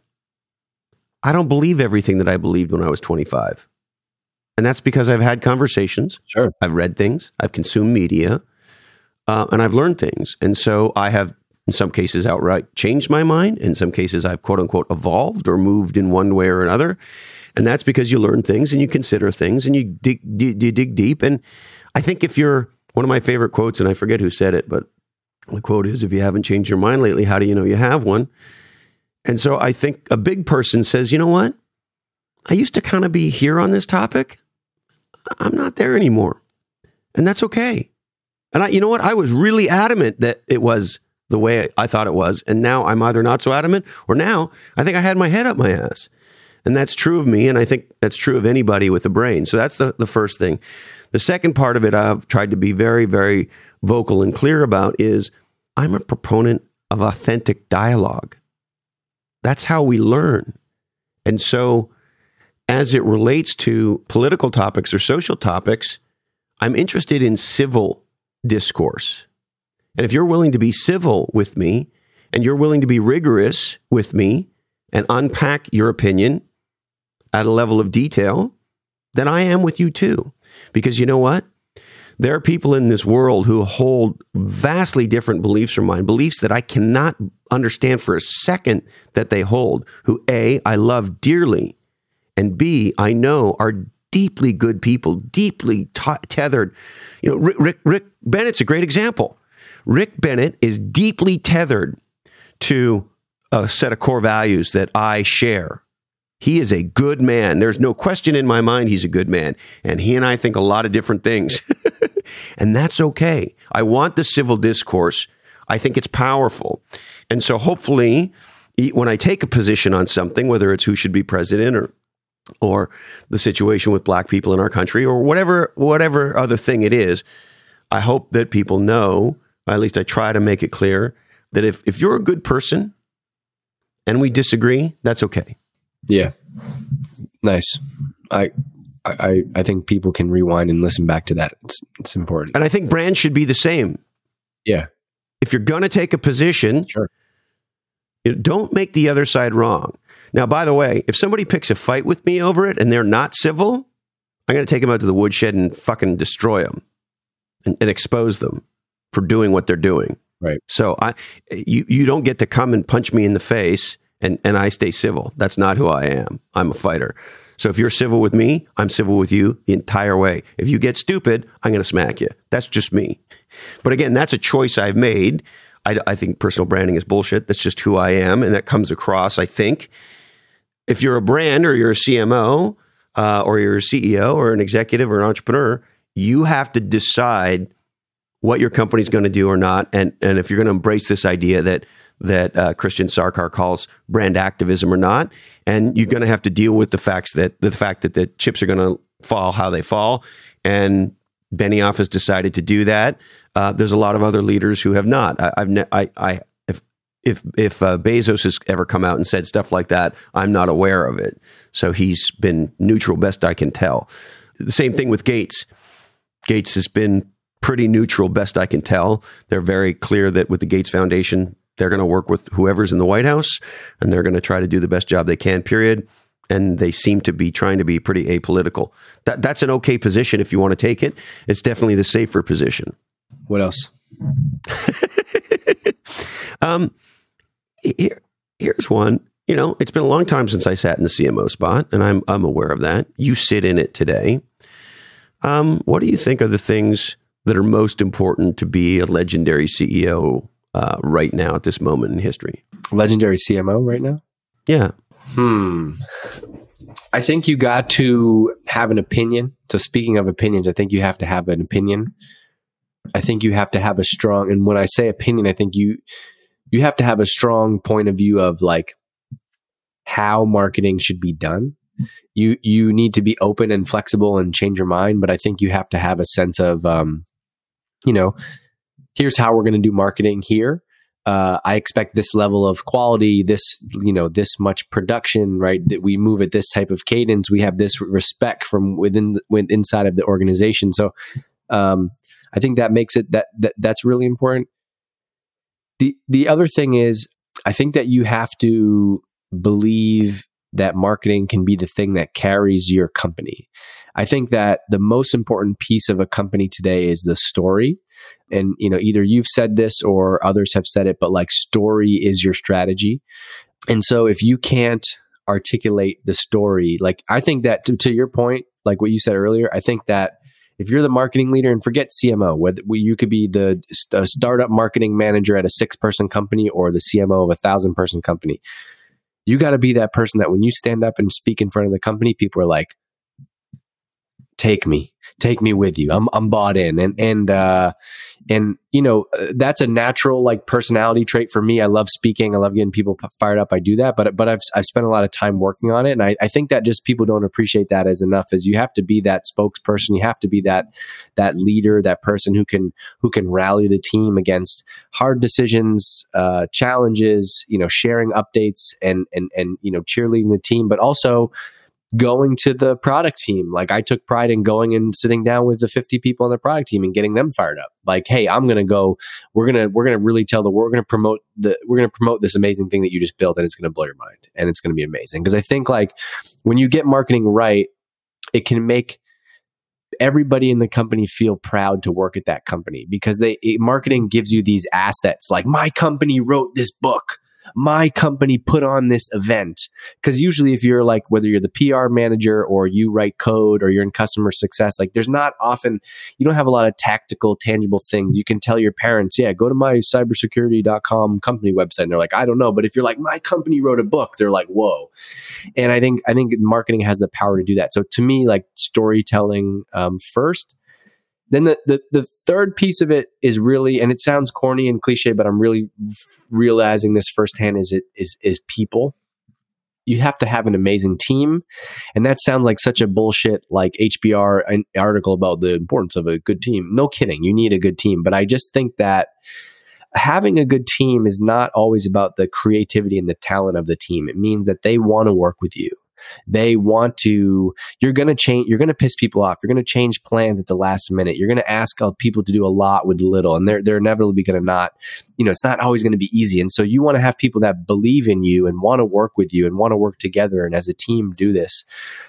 I don't believe everything that I believed when I was 25. And that's because I've had conversations. Sure. I've read things, I've consumed media, uh, and I've learned things. And so I have, in some cases, outright changed my mind. In some cases, I've quote unquote evolved or moved in one way or another. And that's because you learn things and you consider things and you dig, dig, dig deep. And I think if you're one of my favorite quotes, and I forget who said it, but the quote is If you haven't changed your mind lately, how do you know you have one? And so I think a big person says, You know what? I used to kind of be here on this topic. I'm not there anymore. And that's okay. And I, you know what? I was really adamant that it was the way I thought it was. And now I'm either not so adamant or now I think I had my head up my ass. And that's true of me. And I think that's true of anybody with a brain. So that's the, the first thing. The second part of it I've tried to be very, very vocal and clear about is I'm a proponent of authentic dialogue. That's how we learn. And so, as it relates to political topics or social topics, I'm interested in civil discourse. And if you're willing to be civil with me and you're willing to be rigorous with me and unpack your opinion at a level of detail, then I am with you too. Because you know what? There are people in this world who hold vastly different beliefs from mine, beliefs that I cannot understand for a second that they hold, who A, I love dearly, and B, I know are deeply good people, deeply t- tethered. You know, Rick, Rick, Rick Bennett's a great example. Rick Bennett is deeply tethered to a set of core values that I share. He is a good man. There's no question in my mind he's a good man. And he and I think a lot of different things. and that's okay. I want the civil discourse. I think it's powerful. And so hopefully, when I take a position on something, whether it's who should be president or or the situation with black people in our country or whatever whatever other thing it is, I hope that people know, at least I try to make it clear, that if, if you're a good person and we disagree, that's okay. Yeah. Nice. I I I think people can rewind and listen back to that. It's it's important. And I think brands should be the same. Yeah. If you're going to take a position, sure. You know, don't make the other side wrong. Now, by the way, if somebody picks a fight with me over it and they're not civil, I'm going to take them out to the woodshed and fucking destroy them and, and expose them for doing what they're doing. Right. So I, you, you don't get to come and punch me in the face and, and I stay civil. That's not who I am. I'm a fighter. So if you're civil with me, I'm civil with you the entire way. If you get stupid, I'm going to smack you. That's just me. But again, that's a choice I've made. I, I think personal branding is bullshit. That's just who I am. And that comes across, I think. If you're a brand or you're a CMO uh, or you're a CEO or an executive or an entrepreneur, you have to decide what your company's going to do or not. And, and if you're going to embrace this idea that that uh, Christian Sarkar calls brand activism or not, and you're going to have to deal with the facts that the fact that the chips are going to fall how they fall, and Benioff has decided to do that. Uh, there's a lot of other leaders who have not. I, have ne- I, I, if if if uh, Bezos has ever come out and said stuff like that, I'm not aware of it. So he's been neutral, best I can tell. The same thing with Gates. Gates has been pretty neutral, best I can tell. They're very clear that with the Gates Foundation, they're going to work with whoever's in the White House and they're going to try to do the best job they can, period. And they seem to be trying to be pretty apolitical. That, that's an okay position if you want to take it. It's definitely the safer position. What else? um, here, here's one. You know, it's been a long time since I sat in the CMO spot, and I'm I'm aware of that. You sit in it today. Um, what do you think are the things that are most important to be a legendary CEO uh, right now at this moment in history? Legendary CMO right now? Yeah. Hmm. I think you got to have an opinion. So speaking of opinions, I think you have to have an opinion. I think you have to have a strong and when I say opinion, I think you you have to have a strong point of view of like how marketing should be done. You you need to be open and flexible and change your mind, but I think you have to have a sense of um, you know, here's how we're going to do marketing here. Uh, I expect this level of quality, this you know, this much production, right? That we move at this type of cadence. We have this respect from within within inside of the organization. So, um, I think that makes it that, that that's really important. The the other thing is, I think that you have to believe that marketing can be the thing that carries your company. I think that the most important piece of a company today is the story. And, you know, either you've said this or others have said it, but like story is your strategy. And so if you can't articulate the story, like I think that to, to your point, like what you said earlier, I think that if you're the marketing leader and forget CMO, whether you could be the startup marketing manager at a six person company or the CMO of a thousand person company, you got to be that person that when you stand up and speak in front of the company, people are like, take me, take me with you. I'm, I'm bought in. And, and, uh, and you know uh, that's a natural like personality trait for me. I love speaking. I love getting people fired up. I do that. But but i've, I've spent a lot of time working on it. And I, I think that just people don't appreciate that as enough as you have to be that spokesperson. You have to be that that leader that person who can who can rally the team against hard decisions uh, challenges you know sharing updates and and and you know cheerleading the team but also going to the product team. Like I took pride in going and sitting down with the 50 people on the product team and getting them fired up. Like, hey, I'm to go, we're to, we're to really tell the we're to promote the, we're to promote this amazing thing that you just built and it's to blow your mind and it's to be amazing. Cause I think like when you get marketing right, it can make everybody in the company feel proud to work at that company because they, it, marketing gives you these assets. Like my company wrote this book my company put on this event. Cause usually if you're like, whether you're the PR manager or you write code or you're in customer success, like there's not often, you don't have a lot of tactical, tangible things. You can tell your parents, yeah, go to my cybersecurity.com company website. And they're like, I don't know. But if you're like, my company wrote a book, they're like, whoa. And I think, I think marketing has the power to do that. So to me, like storytelling um, first, then the, the, the third piece of it is really, and it sounds corny and cliche, but I'm really realizing this firsthand is it is is people. You have to have an amazing team, and that sounds like such a bullshit like HBR article about the importance of a good team. No kidding, you need a good team, but I just think that having a good team is not always about the creativity and the talent of the team. It means that they want to work with you. They want to, you're going to change, you're going to piss people off. You're going to change plans at the last minute. You're going to ask people to do a lot with little and they're, they're inevitably going to not, you know, it's not always going to be easy. And so you want to have people that believe in you and want to work with you and want to work together and as a team do this.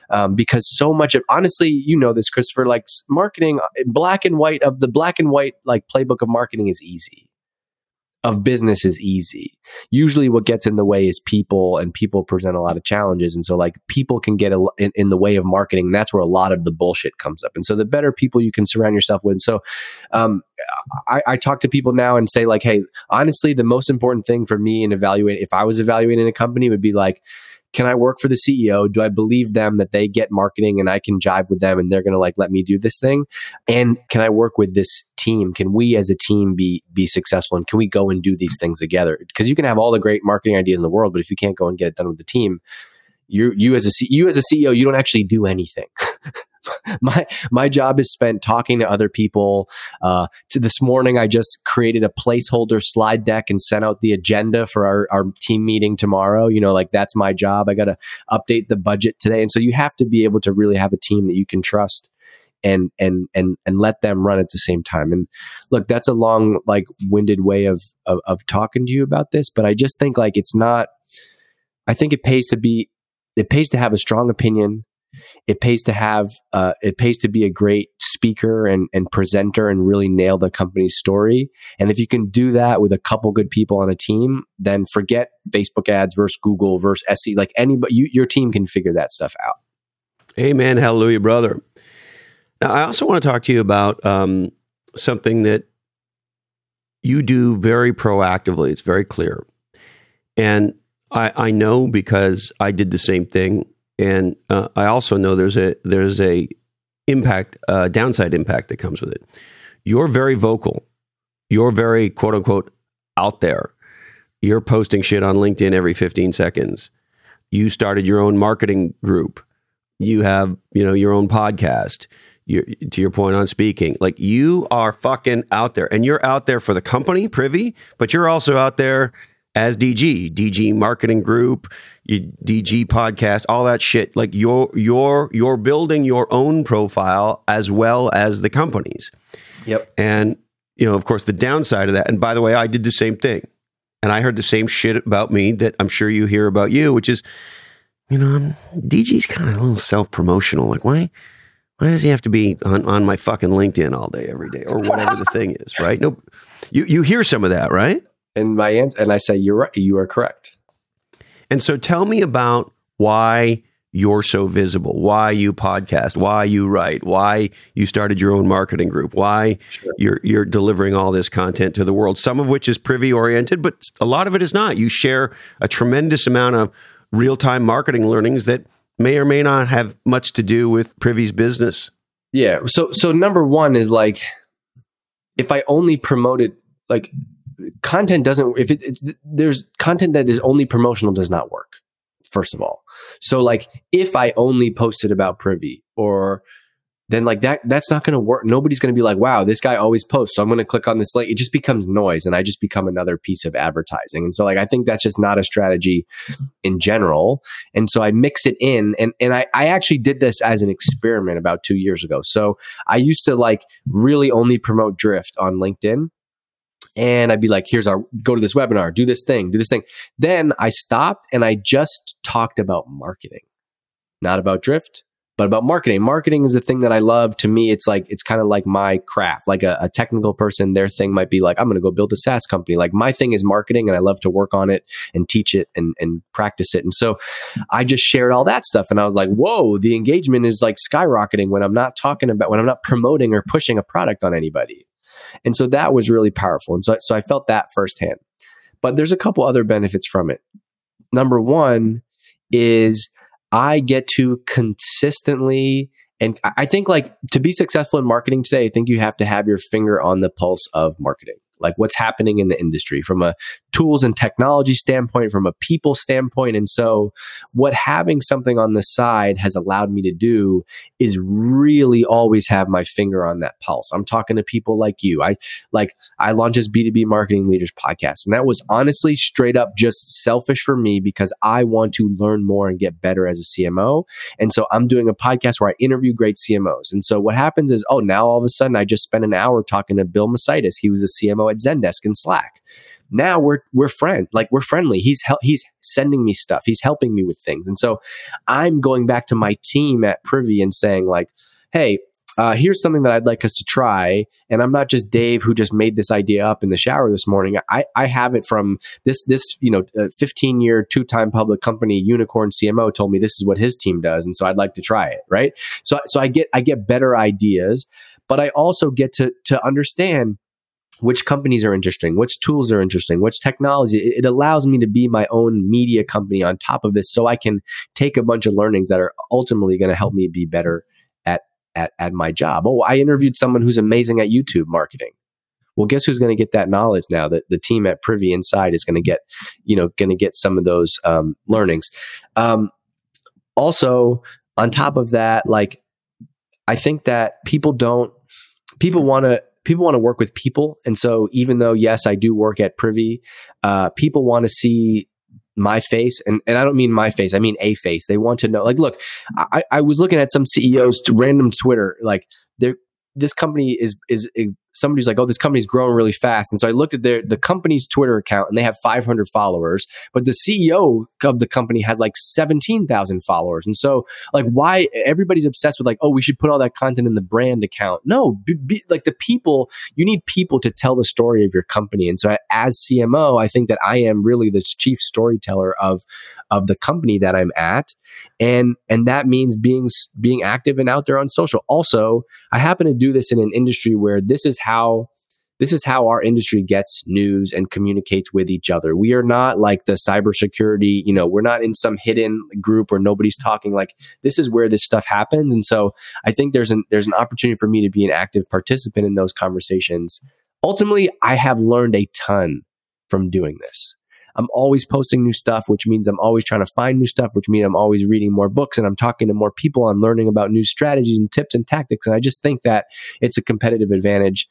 Um, because so much of, honestly, you know this, Christopher, like marketing, black and white of the black and white, like playbook of marketing is easy of business is easy. Usually what gets in the way is people and people present a lot of challenges. And so like people can get a, in, in, the way of marketing. That's where a lot of the bullshit comes up. And so the better people you can surround yourself with. So, um, I, I talk to people now and say like, Hey, honestly, the most important thing for me in evaluate, if I was evaluating a company would be like, can I work for the CEO? Do I believe them that they get marketing and I can jive with them and they're going to like let me do this thing? And can I work with this team? Can we as a team be be successful and can we go and do these things together? Because you can have all the great marketing ideas in the world, but if you can't go and get it done with the team, you you as a you as a CEO, you don't actually do anything. my my job is spent talking to other people. Uh, to this morning, I just created a placeholder slide deck and sent out the agenda for our, our team meeting tomorrow. You know, like that's my job. I got to update the budget today, and so you have to be able to really have a team that you can trust and and and and let them run at the same time. And look, that's a long, like winded way of, of of talking to you about this, but I just think like it's not. I think it pays to be. It pays to have a strong opinion it pays to have uh, it pays to be a great speaker and, and presenter and really nail the company's story. And if you can do that with a couple good people on a team then forget facebook ads versus google versus se like anybody you, your team can figure that stuff out. Amen. Hallelujah brother. Now i also want to talk to you about um, something that you do very proactively. It's very clear. And I, I know because I did the same thing and uh, I also know there's a there's a impact uh, downside impact that comes with it. You're very vocal. You're very quote unquote out there. You're posting shit on LinkedIn every 15 seconds. You started your own marketing group. You have you know your own podcast. You're, to your point on speaking, like you are fucking out there, and you're out there for the company, Privy, but you're also out there as DG, DG Marketing Group, DG Podcast, all that shit. Like you're you're you're building your own profile as well as the company's. Yep. And you know, of course, the downside of that. And by the way, I did the same thing, and I heard the same shit about me that I'm sure you hear about you, which is, you know, I'm, DG's kind of a little self promotional. Like why? Why does he have to be on, on my fucking LinkedIn all day, every day, or whatever the thing is, right? No, you you hear some of that, right? And my answer, and I say, you're right. You are correct. And so tell me about why you're so visible, why you podcast, why you write, why you started your own marketing group, why sure. you're you're delivering all this content to the world. Some of which is privy oriented, but a lot of it is not. You share a tremendous amount of real time marketing learnings that may or may not have much to do with Privy's business. Yeah. So so number one is like if I only promoted like content doesn't if it, it, there's content that is only promotional does not work first of all. So like if i only posted about privy or then like that that's not going to work. Nobody's going to be like wow this guy always posts so i'm going to click on this link. It just becomes noise and i just become another piece of advertising. And so like i think that's just not a strategy in general. And so i mix it in and and i, I actually did this as an experiment about two years ago. So i used to like really only promote drift on linkedin and I'd be like, here's our go to this webinar, do this thing, do this thing. Then I stopped and I just talked about marketing, not about drift, but about marketing. Marketing is the thing that I love. To me, it's like, it's kind of like my craft. Like a, a technical person, their thing might be like, I'm going to go build a SaaS company. Like my thing is marketing and I love to work on it and teach it and, and practice it. And so I just shared all that stuff. And I was like, whoa, the engagement is like skyrocketing when I'm not talking about, when I'm not promoting or pushing a product on anybody. And so that was really powerful. And so, so I felt that firsthand. But there's a couple other benefits from it. Number one is I get to consistently and I think like to be successful in marketing today, I think you have to have your finger on the pulse of marketing like what's happening in the industry from a tools and technology standpoint, from a people standpoint. And so, what having something on the side has allowed me to do is really always have my finger on that pulse. I'm talking to people like you. I like, I launched this B2B marketing leaders podcast, and that was honestly straight up just selfish for me because I want to learn more and get better as a CMO. And so, I'm doing a podcast where I interview great CMOs. And so, what happens is, oh, now all of a sudden I just spent an hour talking to Bill Macaitis. He was a CMO at Zendesk and Slack. Now we're we're friend like we're friendly. He's hel- he's sending me stuff. He's helping me with things, and so I'm going back to my team at Privy and saying like, "Hey, uh, here's something that I'd like us to try. And I'm not just Dave who just made this idea up in the shower this morning. I, I have it from this, this, you know, 15 year, two time public company unicorn CMO told me this is what his team does. And so I'd like to try it. Right. So, so I get, I get better ideas, but I also get to, to understand which companies are interesting, which tools are interesting, which technology. It, allows me to be my own media company on top of this so I can take a bunch of learnings that are ultimately going to help me be better at, at, at my job. Oh, I interviewed someone who's amazing at YouTube marketing. Well, guess who's going to get that knowledge now? That the team at Privy Inside is going to get, you know, going to get some of those um, learnings. Um, also, on top of that, like I think that people don't people want to people want to work with people. And so even though, yes, I do work at Privy, uh, people want to see my face and, and I don't mean my face, I mean a face. They want to know, like, look, I, I was looking at some CEOs to random Twitter, like they're, this company is, is somebody's like, oh, this company's growing really fast. And so I looked at their the company's Twitter account and they have 500 followers, but the CEO of the company has like 17,000 followers. And so like why everybody's obsessed with like, oh, we should put all that content in the brand account. No, be, be, like the people, you need people to tell the story of your company. And so as CMO, I think that I am really the chief storyteller of of the company that I'm at. And and that means being being active and out there on social. Also, I happen to do this in an industry where this is how this is how our industry gets news and communicates with each other. We are not like the cybersecurity, you know, we're not in some hidden group where nobody's talking like this is where this stuff happens. And so I think there's an there's an opportunity for me to be an active participant in those conversations. Ultimately, I have learned a ton from doing this. I'm always posting new stuff, which means I'm always trying to find new stuff, which means I'm always reading more books and I'm talking to more people. I'm learning about new strategies and tips and tactics. And I just think that it's a competitive advantage.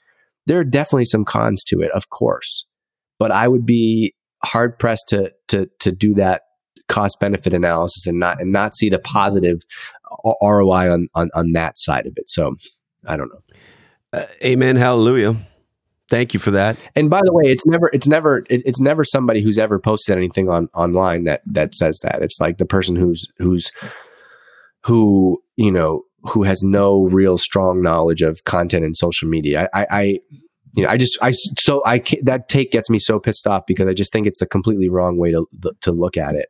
There are definitely some cons to it, of course, but I would be hard pressed to, to, to do that cost benefit analysis and not, and not see the positive ROI on, on, on that side of it. So I don't know. Uh, amen. Hallelujah. Thank you for that. And by the way, it's never it's never it's never somebody who's ever posted anything on online that that says that. It's like the person who's who's who you know who has no real strong knowledge of content and social media. I, I, you know, I just, I, so I, that take gets me so pissed off because I just think it's a completely wrong way to, to look at it.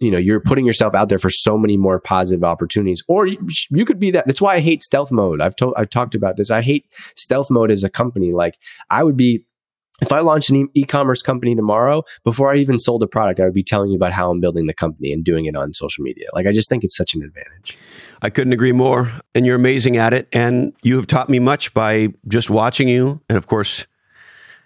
You know, you're putting yourself out there for so many more positive opportunities, or you, you could be that. That's why I hate stealth mode. I've told, I've talked about this. I hate stealth mode as a company. Like I would be, if I launched an e- commerce company tomorrow, before I even sold a product, I would be telling you about how I'm building the company and doing it on social media. Like, I just think it's such an advantage. I couldn't agree more. And you're amazing at it. And you have taught me much by just watching you. And of course,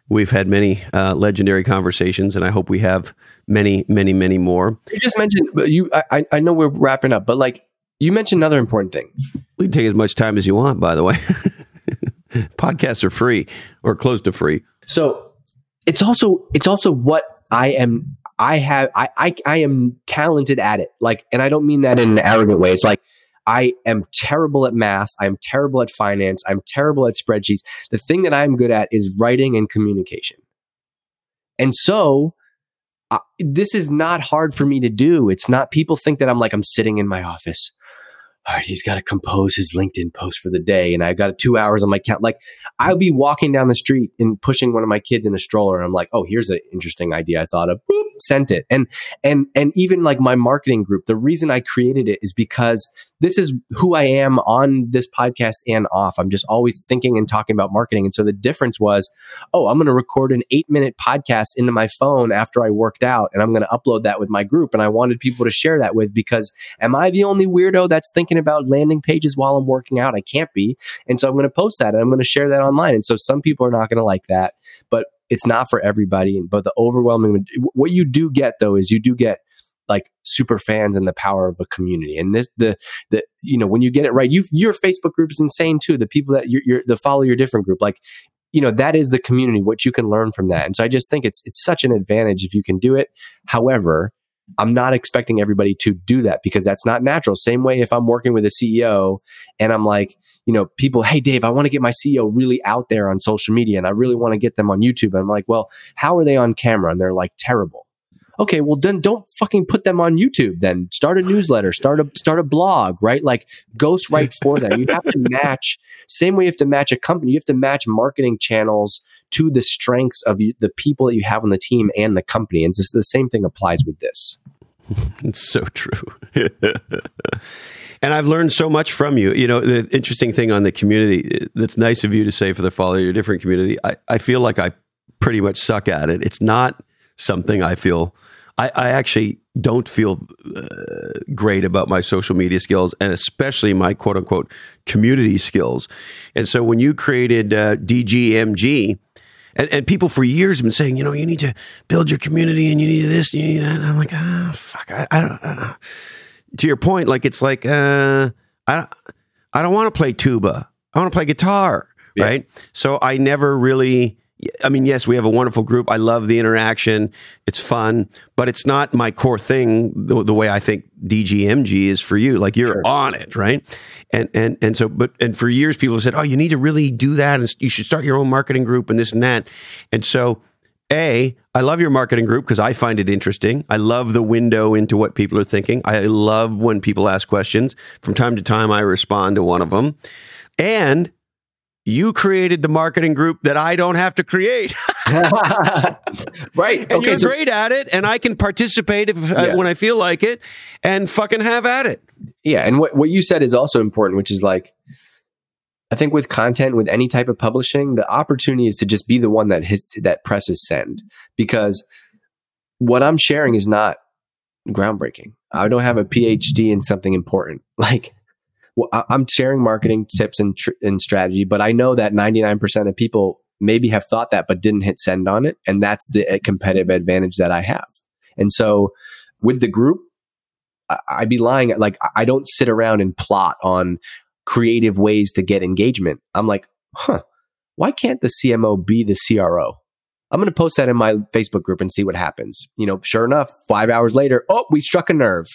we've had many uh, legendary conversations, and I hope we have many, many, many more. You just mentioned you. I, I know we're wrapping up, but like you mentioned another important thing. We can take as much time as you want. By the way, podcasts are free or close to free. So it's also it's also what I am. I have I, I I am talented at it. Like, and I don't mean that in an arrogant way. It's like I am terrible at math. I'm terrible at finance. I'm terrible at spreadsheets. The thing that I'm good at is writing and communication. And so uh, this is not hard for me to do. It's not, people think that I'm like, I'm sitting in my office all right, he's got to compose his LinkedIn post for the day. And I've got two hours on my count. Like I'll be walking down the street and pushing one of my kids in a stroller. And I'm like, oh, here's an interesting idea I thought of. Boop, sent it. And, and, and even like my marketing group, the reason I created it is because this is who I am on this podcast and off. I'm just always thinking and talking about marketing. And so the difference was, oh, I'm going to record an eight minute podcast into my phone after I worked out and I'm going to upload that with my group. And I wanted people to share that with because am I the only weirdo that's thinking about landing pages while I'm working out? I can't be. And so I'm going to post that and I'm going to share that online. And so some people are not going to like that, but it's not for everybody. But the overwhelming, what you do get though is you do get like super fans and the power of a community. And this, the, the, you know, when you get it right, you, your Facebook group is insane too. The people that you're, you're the follow your different group, like, you know, that is the community, what you can learn from that. And so I just think it's, it's such an advantage if you can do it. However, I'm not expecting everybody to do that because that's not natural. Same way if I'm working with a CEO and I'm like, you know, people, hey, Dave, I want to get my CEO really out there on social media and I really want to get them on YouTube. And I'm like, well, how are they on camera? And they're like, terrible okay, well then don't fucking put them on YouTube. Then start a newsletter, start a start a blog, right? Like ghost write for them. You have to match. Same way you have to match a company. You have to match marketing channels to the strengths of the people that you have on the team and the company. And this, the same thing applies with this. it's so true. and I've learned so much from you. You know, the interesting thing on the community that's nice of you to say for the follow your different community. I, I feel like I pretty much suck at it. It's not something I feel I, I actually don't feel uh, great about my social media skills and especially my quote unquote community skills. And so when you created uh, DGMG, and, and people for years have been saying, you know, you need to build your community and you need this, you need that. And I'm like, ah, oh, fuck, I, I don't. Uh. To your point, like it's like, uh, I, I don't want to play tuba. I want to play guitar, yeah. right? So I never really I mean, yes, we have a wonderful group. I love the interaction. It's fun, but it's not my core thing the, the way I think DGMG is for you. Like you're sure. on it, right? And and and so, but and for years, people have said, "Oh, you need to really do that, and you should start your own marketing group and this and that." And so, a, I love your marketing group because I find it interesting. I love the window into what people are thinking. I love when people ask questions. From time to time, I respond to one of them, and you created the marketing group that I don't have to create. right. And okay, you're so, great at it, and I can participate if, uh, yeah. uh, when I feel like it and fucking have at it. Yeah. And what, what you said is also important, which is like, I think with content, with any type of publishing, the opportunity is to just be the one that hits, that presses send because what I'm sharing is not groundbreaking. I don't have a PhD in something important. Like, I'm sharing marketing tips and, tr- and strategy, but I know that 99% of people maybe have thought that, but didn't hit send on it. And that's the competitive advantage that I have. And so with the group, I, I'd be lying. Like I don't sit around and plot on creative ways to get engagement. I'm like, huh, why can't the CMO be the CRO? I'm going to post that in my Facebook group and see what happens. You know, sure enough, five hours later, oh, we struck a nerve.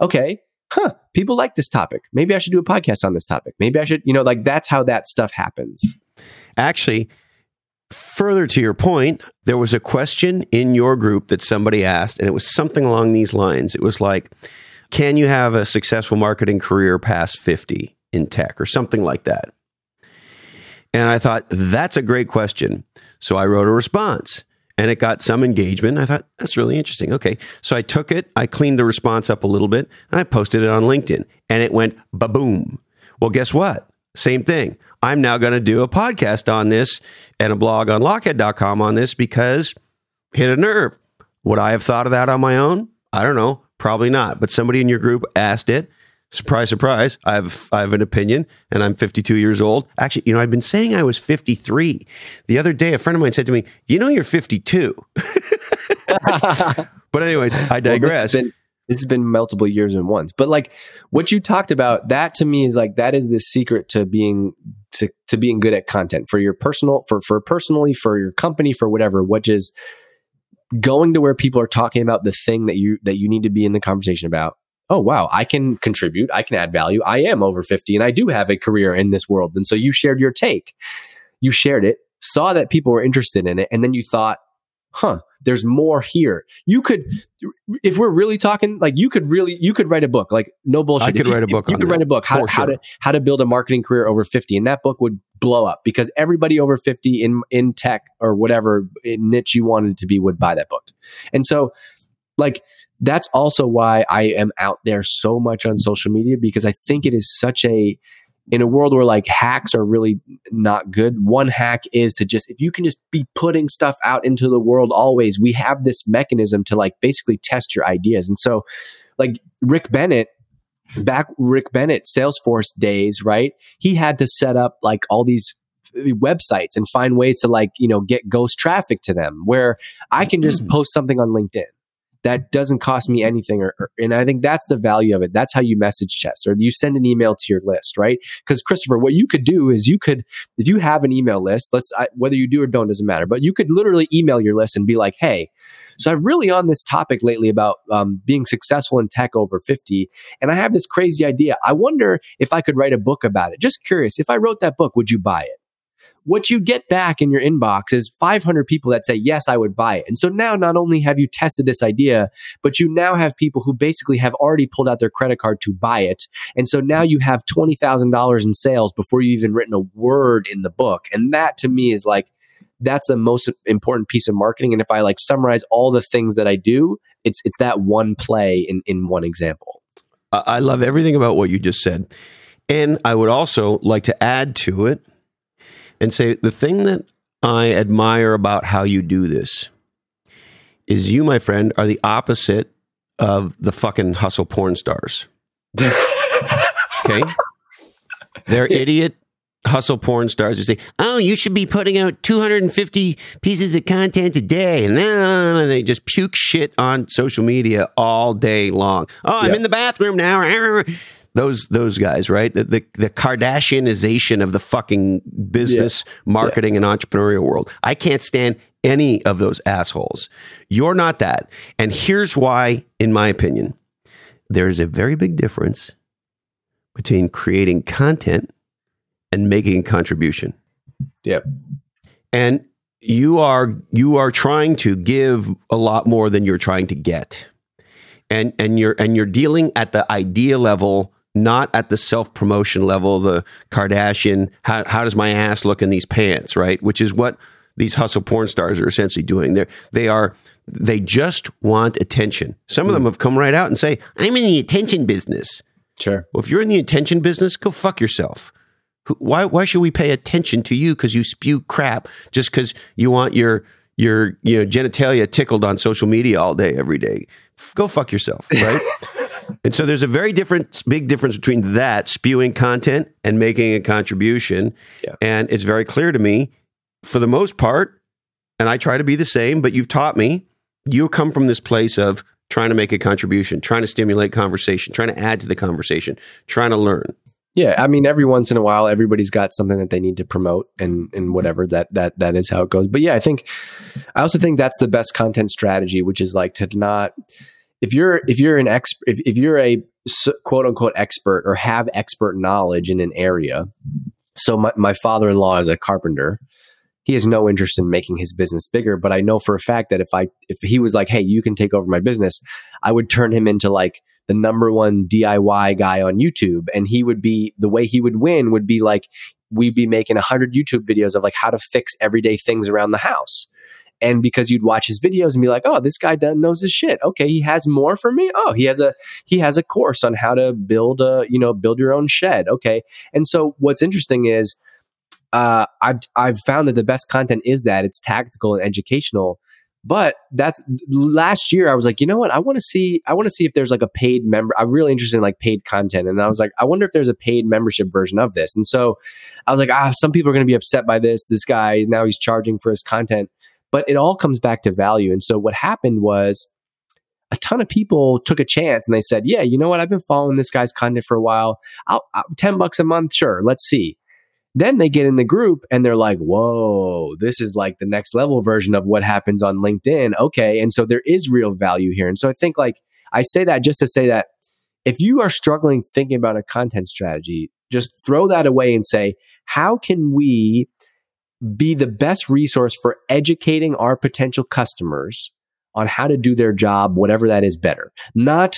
Okay huh, people like this topic. Maybe I should do a podcast on this topic. Maybe I should, you know, like that's how that stuff happens. Actually, further to your point, there was a question in your group that somebody asked, and it was something along these lines. It was like, can you have a successful marketing career past 50 in tech or something like that? And I thought, that's a great question. So I wrote a response and it got some engagement. I thought, that's really interesting. Okay. So I took it, I cleaned the response up a little bit, and I posted it on LinkedIn and it went ba boom. Well, guess what? Same thing. I'm now going to do a podcast on this and a blog on lochhead.com on this because hit a nerve. Would I have thought of that on my own? I don't know. Probably not. But somebody in your group asked it. Surprise, surprise. I have I have an opinion and I'm 52 years old. Actually, you know, I've been saying I was 53. The other day, a friend of mine said to me, You know, you're 52. but, anyways, I digress. Well, this has been multiple years in once. But like what you talked about, that to me is like that is the secret to being to, to being good at content for your personal for for personally for your company for whatever, which is going to where people are talking about the thing that you that you need to be in the conversation about oh wow i can contribute i can add value i am over 50 and i do have a career in this world. And so you shared your take. You shared it saw that people were interested in it and then you thought huh there's more here. You could if we're really talking like you could really you could write a book like no bullshit. I could you, write a book you, you could write a book how, how to how to build a marketing career over 50 and that book would blow up because everybody over 50 in in tech or whatever niche you wanted to be would buy that book. And so like that's also why i am out there so much on social media because i think it is such a in a world where like hacks are really not good, one hack is to just, if you can just be putting stuff out into the world always, we have this mechanism to like basically test your ideas. And so, like Rick Bennett, back Rick Bennett Salesforce days, right? He had to set up like all these websites and find ways to like, you know, get ghost traffic to them where I can just mm-hmm. post something on LinkedIn that doesn't cost me anything or, or, and i think that's the value of it. That's how you message chess or you send an email to your list right? Because christopher what you could do is you could if you have an email list let's I, whether you do or don't doesn't matter but you could literally email your list and be like hey so i'm really on this topic lately about um, being successful in tech over 50 and i have this crazy idea. I wonder if i could write a book about it. Just curious if i wrote that book would you buy it what you get back in your inbox is 500 people that say, yes, I would buy it. And so now not only have you tested this idea, but you now have people who basically have already pulled out their credit card to buy it. And so now you have $20,000 in sales before you've even written a word in the book. And that to me is like, that's the most important piece of marketing. And if I like summarize all the things that I do, it's, it's that one play in, in one example. I love everything about what you just said. And I would also like to add to it and say the thing that I admire about how you do this is you, my friend, are the opposite of the fucking hustle porn stars. okay? They're idiot hustle porn stars who say, "Oh, you should be putting out 250 pieces of content a day," and then they just puke shit on social media all day long. Oh, I'm yep. in the bathroom now those those guys, right? The the, the Kardashianization of the fucking business, yeah. marketing, yeah. and entrepreneurial world. I can't stand any of those assholes. You're not that. And here's why, in my opinion, there is a very big difference between creating content and making a contribution. Yep. And you are you are trying to give a lot more than you're trying to get. And and you're and you're dealing at the idea level not at the self promotion level, the Kardashian, how, how does my ass look in these pants, right? Which is what these hustle porn stars are essentially doing. They're, they are, they just want attention. Some of hmm. them have come right out and say, I'm in the attention business. Sure. Well, if you're in the attention business, go fuck yourself. Why, why should we pay attention to you because you spew crap just because you want your, your, you know, genitalia tickled on social media all day, every day? Go fuck yourself, right? And so there's a very different, big difference between that spewing content and making a contribution. Yeah. And it's very clear to me, for the most part, and I try to be the same, but you've taught me, you come from this place of trying to make a contribution, trying to stimulate conversation, trying to add to the conversation, trying to learn. Yeah, I mean, every once in a while, everybody's got something that they need to promote, and and whatever that that that is how it goes. But yeah, I think I also think that's the best content strategy, which is like to not if you're if you're an expert if, if you're a quote unquote expert or have expert knowledge in an area so my, my father-in-law is a carpenter he has no interest in making his business bigger but i know for a fact that if i if he was like hey you can take over my business i would turn him into like the number one diy guy on youtube and he would be the way he would win would be like we'd be making 100 YouTube videos of like how to fix everyday things around the house. And because you'd watch his videos and be like, "Oh, this guy knows his shit. Okay, he has more for me. Oh, he has a he has a course on how to build a you know build your own shed. Okay." And so what's interesting is uh, I've I've found that the best content is that it's tactical and educational. But that's last year. I was like, you know what? I want to see. I want to see if there's like a paid member. I'm really interested in like paid content, and I was like, I wonder if there's a paid membership version of this. And so I was like, ah, some people are going to be upset by this. This guy now he's charging for his content, but it all comes back to value. And so what happened was a ton of people took a chance and they said, yeah, you know what? I've been following this guy's content for a while. I'll, I'll, 10 bucks a month. Sure. Let's see. Then they get in the group and they're like, whoa, this is like the next level version of what happens on LinkedIn. Okay. And so there is real value here. And so I think like I say that just to say that if you are struggling thinking about a content strategy, just throw that away and say, how can we be the best resource for educating our potential customers on how to do their job, whatever that is better? Not,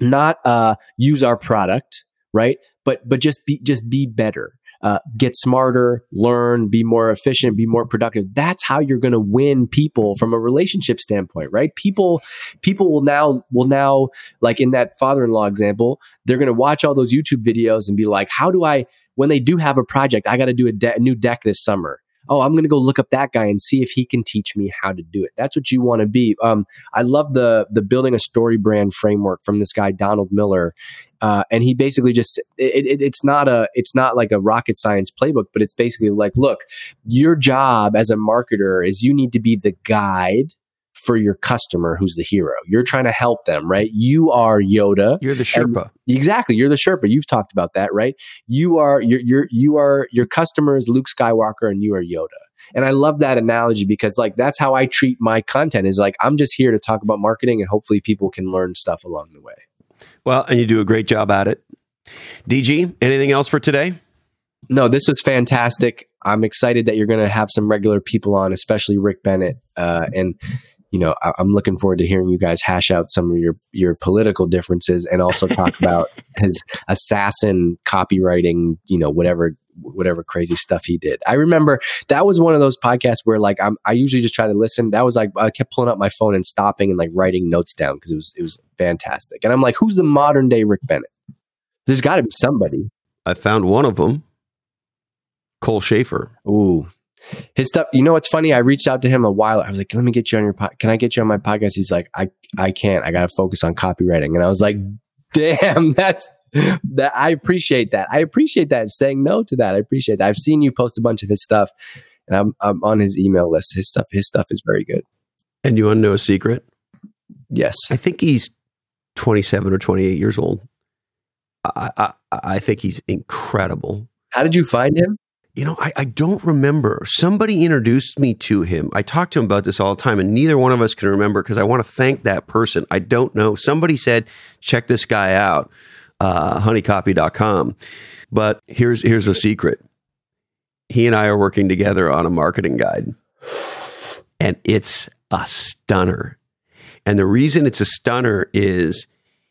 not, uh, use our product, right? But, but just be, just be better uh, get smarter, learn, be more efficient, be more productive. That's how you're going to win people from a relationship standpoint, right? People, people will now, will now, like in that father-in-law example, they're going to watch all those YouTube videos and be like, how do I, when they do have a project, I got to do a, de- a new deck this summer oh, I'm going to go look up that guy and see if he can teach me how to do it. That's what you want to be. Um, I love the the building a story brand framework from this guy Donald Miller, uh, and he basically just it, it, it's not a it's not like a rocket science playbook, but it's basically like, look, your job as a marketer is you need to be the guide for your customer who's the hero. You're trying to help them, right? You are Yoda. You're the Sherpa. exactly. You're the Sherpa. You've talked about that, right? You are you're, you're you are your customer is Luke Skywalker and you are Yoda. And I love that analogy because like that's how I treat my content is like I'm just here to talk about marketing and hopefully people can learn stuff along the way. Well, and you do a great job at it. DG, anything else for today? No, this was fantastic. I'm excited that you're going to have some regular people on, especially Rick Bennett. Uh, and you know, I, am looking forward to hearing you guys hash out some of your your political differences and also talk about his assassin copywriting, you know, whatever whatever crazy stuff he did. I remember that was one of those podcasts where like I'm, I usually just try to listen. That was like I kept pulling up my phone and stopping and like writing notes down because it was it was fantastic. And I'm like, who's the modern day Rick Bennett? There's got to be somebody. I found one of them, Cole Schafer. Ooh, his stuff. You know what's funny? I reached out to him a while. I was like, "Let me get you on your. Po- Can I get you on my podcast?" He's like, "I I can't. I got to focus on copywriting." And I was like, "Damn, that's that. I appreciate that. I appreciate that. Saying no to that. I appreciate that. I've seen you post a bunch of his stuff, and I'm I'm on his email list. His stuff. His stuff is very good. And you want to know a secret? Yes, I think he's 27 or 28 years old. I, I, I think he's incredible. How did you find him? You know, I, I don't remember. Somebody introduced me to him. I talk to him about this all the time, and neither one of us can remember because I want to thank that person. I don't know. Somebody said, check this guy out, uh, honeycopy.com. But here's here's a secret. He and I are working together on a marketing guide, and it's a stunner. And the reason it's a stunner is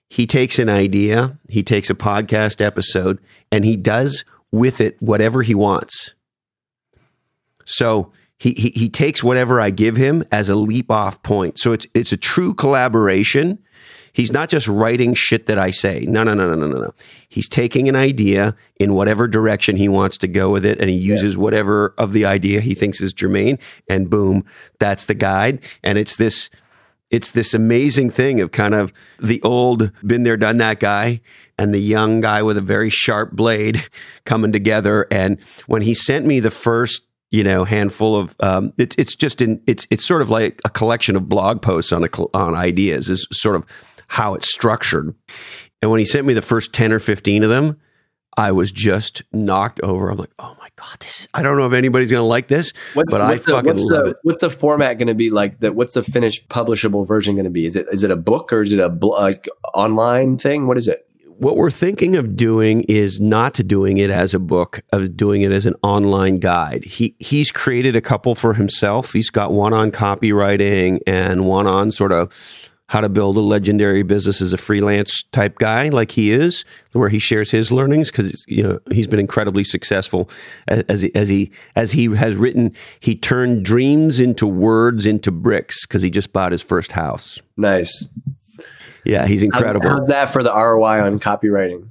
he takes an idea, he takes a podcast episode, and he does with it whatever he wants. So he, he, he takes whatever I give him as a leap off point. So it's it's a true collaboration. He's not just writing shit that I say. No, no, no, no, no, no, no. He's taking an idea in whatever direction he wants to go with it, and he uses yeah. whatever of the idea he thinks is germane, and boom, that's the guide. And it's this it's this amazing thing of kind of the old been there done that guy and the young guy with a very sharp blade coming together and when he sent me the first you know handful of um, it's it's just in it's it's sort of like a collection of blog posts on a, on ideas is sort of how it's structured and when he sent me the first 10 or 15 of them I was just knocked over. I'm like, oh my god, this is. I don't know if anybody's going to like this, what, but I the, fucking what's love the, it. What's the format going to be like? That what's the finished publishable version going to be? Is it is it a book or is it a like online thing? What is it? What we're thinking of doing is not doing it as a book, of doing it as an online guide. He he's created a couple for himself. He's got one on copywriting and one on sort of how to build a legendary business as a freelance type guy like he is, where he shares his learnings because you know he's been incredibly successful as he, as he as he has written. He turned dreams into words into bricks because he just bought his first house. Nice. Yeah, he's incredible. How's that for the ROI on copywriting?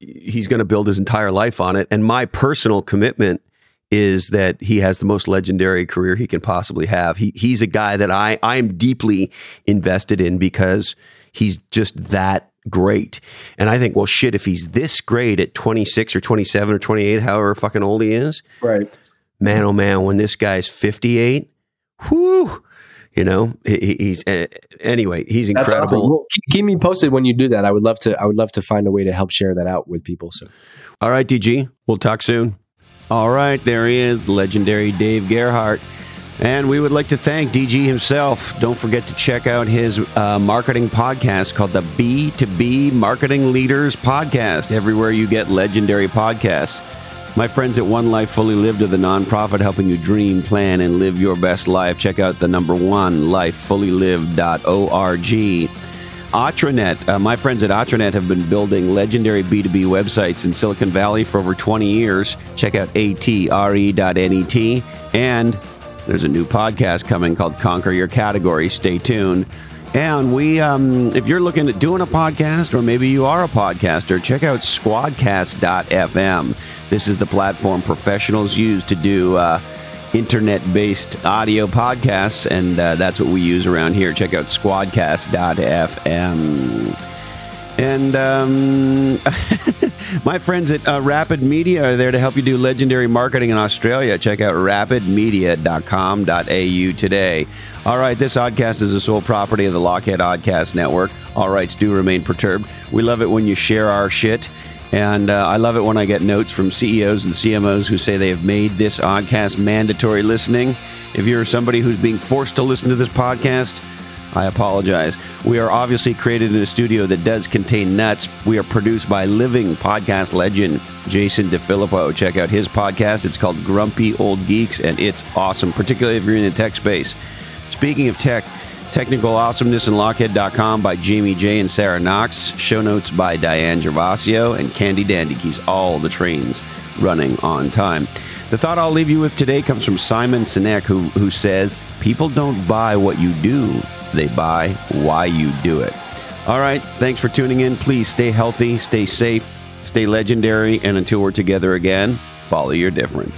He's going to build his entire life on it, and my personal commitment is that he has the most legendary career he can possibly have. He he's a guy that I I'm deeply invested in because he's just that great. And I think, well, shit, if he's this great at 26 or 27 or 28, however fucking old he is, right? Man, oh man, when this guy's 58, whoo, you know, he, he's uh, anyway, he's incredible. Awesome. Well, keep me posted when you do that. I would love to. I would love to find a way to help share that out with people. So, all right, DG, we'll talk soon. All right, there he is, the legendary Dave Gerhardt. And we would like to thank DG himself. Don't forget to check out his uh, marketing podcast called the B2B Marketing Leaders Podcast, everywhere you get legendary podcasts. My friends at One Life Fully Lived are the nonprofit helping you dream, plan, and live your best life. Check out the number one, lifefullylived.org. Atranet, uh, my friends at Atranet have been building legendary B2B websites in Silicon Valley for over 20 years. Check out atre.net. And there's a new podcast coming called Conquer Your Category. Stay tuned. And we, um, if you're looking at doing a podcast, or maybe you are a podcaster, check out squadcast.fm. This is the platform professionals use to do uh, internet based audio podcasts, and uh, that's what we use around here. Check out squadcast.fm. And um, my friends at uh, Rapid Media are there to help you do legendary marketing in Australia. Check out rapidmedia.com.au today. All right, this oddcast is the sole property of the Lochhead Oddcast Network. All rights do remain perturbed. We love it when you share our shit and uh, I love it when I get notes from CEOs and CMOs who say they have made this podcast mandatory listening. If you're somebody who's being forced to listen to this podcast, I apologize. We are obviously created in a studio that does contain nuts. We are produced by living podcast legend Jason DeFilippo. Check out his podcast. It's called Grumpy Old Geeks, and it's awesome, particularly if you're in the tech space. Speaking of tech, Technical Awesomeness in Lochhead.com by Jamie J. and Sarah Knox. Show notes by Diane Gervasio. And Candy Dandy keeps all the trains running on time. The thought I'll leave you with today comes from Simon Sinek, who, who says, People don't buy what you do, they buy why you do it. All right, thanks for tuning in. Please stay healthy, stay safe, stay legendary, and until we're together again, follow your different.